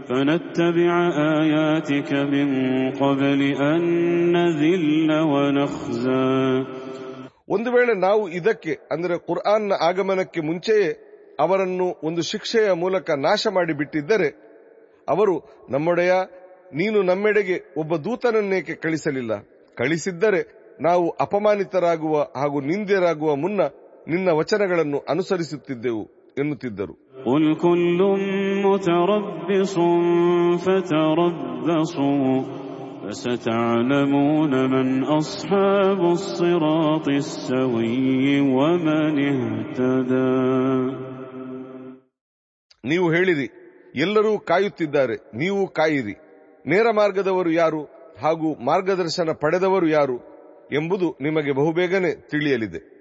فنتبع آياتك من قبل أن نذل ونخزى ಒಂದು ವೇಳೆ ನಾವು ಇದಕ್ಕೆ ಅಂದರೆ ಕುರ್ಆನ್ನ ಆಗಮನಕ್ಕೆ ಮುಂಚೆಯೇ ಅವರನ್ನು ಒಂದು ಶಿಕ್ಷೆಯ ಮೂಲಕ ನಾಶ ಮಾಡಿಬಿಟ್ಟಿದ್ದರೆ ಅವರು ನಮ್ಮೊಡೆಯ, ನೀನು ನಮ್ಮೆಡೆಗೆ ಒಬ್ಬ ದೂತನನ್ನೇಕೆ ಕಳಿಸಲಿಲ್ಲ? ಕಳಿಸಿದ್ದರೆ ನಾವು ಅಪಮಾನಿತರಾಗುವ ಹಾಗೂ ನಿಂದ್ಯರಾಗುವ ಮುನ್ನ ನಿನ್ನ ವಚನಗಳನ್ನು ಅನುಸರಿಸುತ್ತಿದ್ದೆವು ಎನ್ನುತ್ತಿದ್ದರು. ನೀವು ಹೇಳಿರಿ, ಎಲ್ಲರೂ ಕಾಯುತ್ತಿದ್ದಾರೆ, ನೀವು ಕಾಯಿರಿ. ನೇರ ಮಾರ್ಗದವರು ಯಾರು ಹಾಗೂ ಮಾರ್ಗದರ್ಶನ ಪಡೆದವರು ಯಾರು ಎಂಬುದು ನಿಮಗೆ ಬಹುಬೇಗನೆ ತಿಳಿಯಲಿದೆ.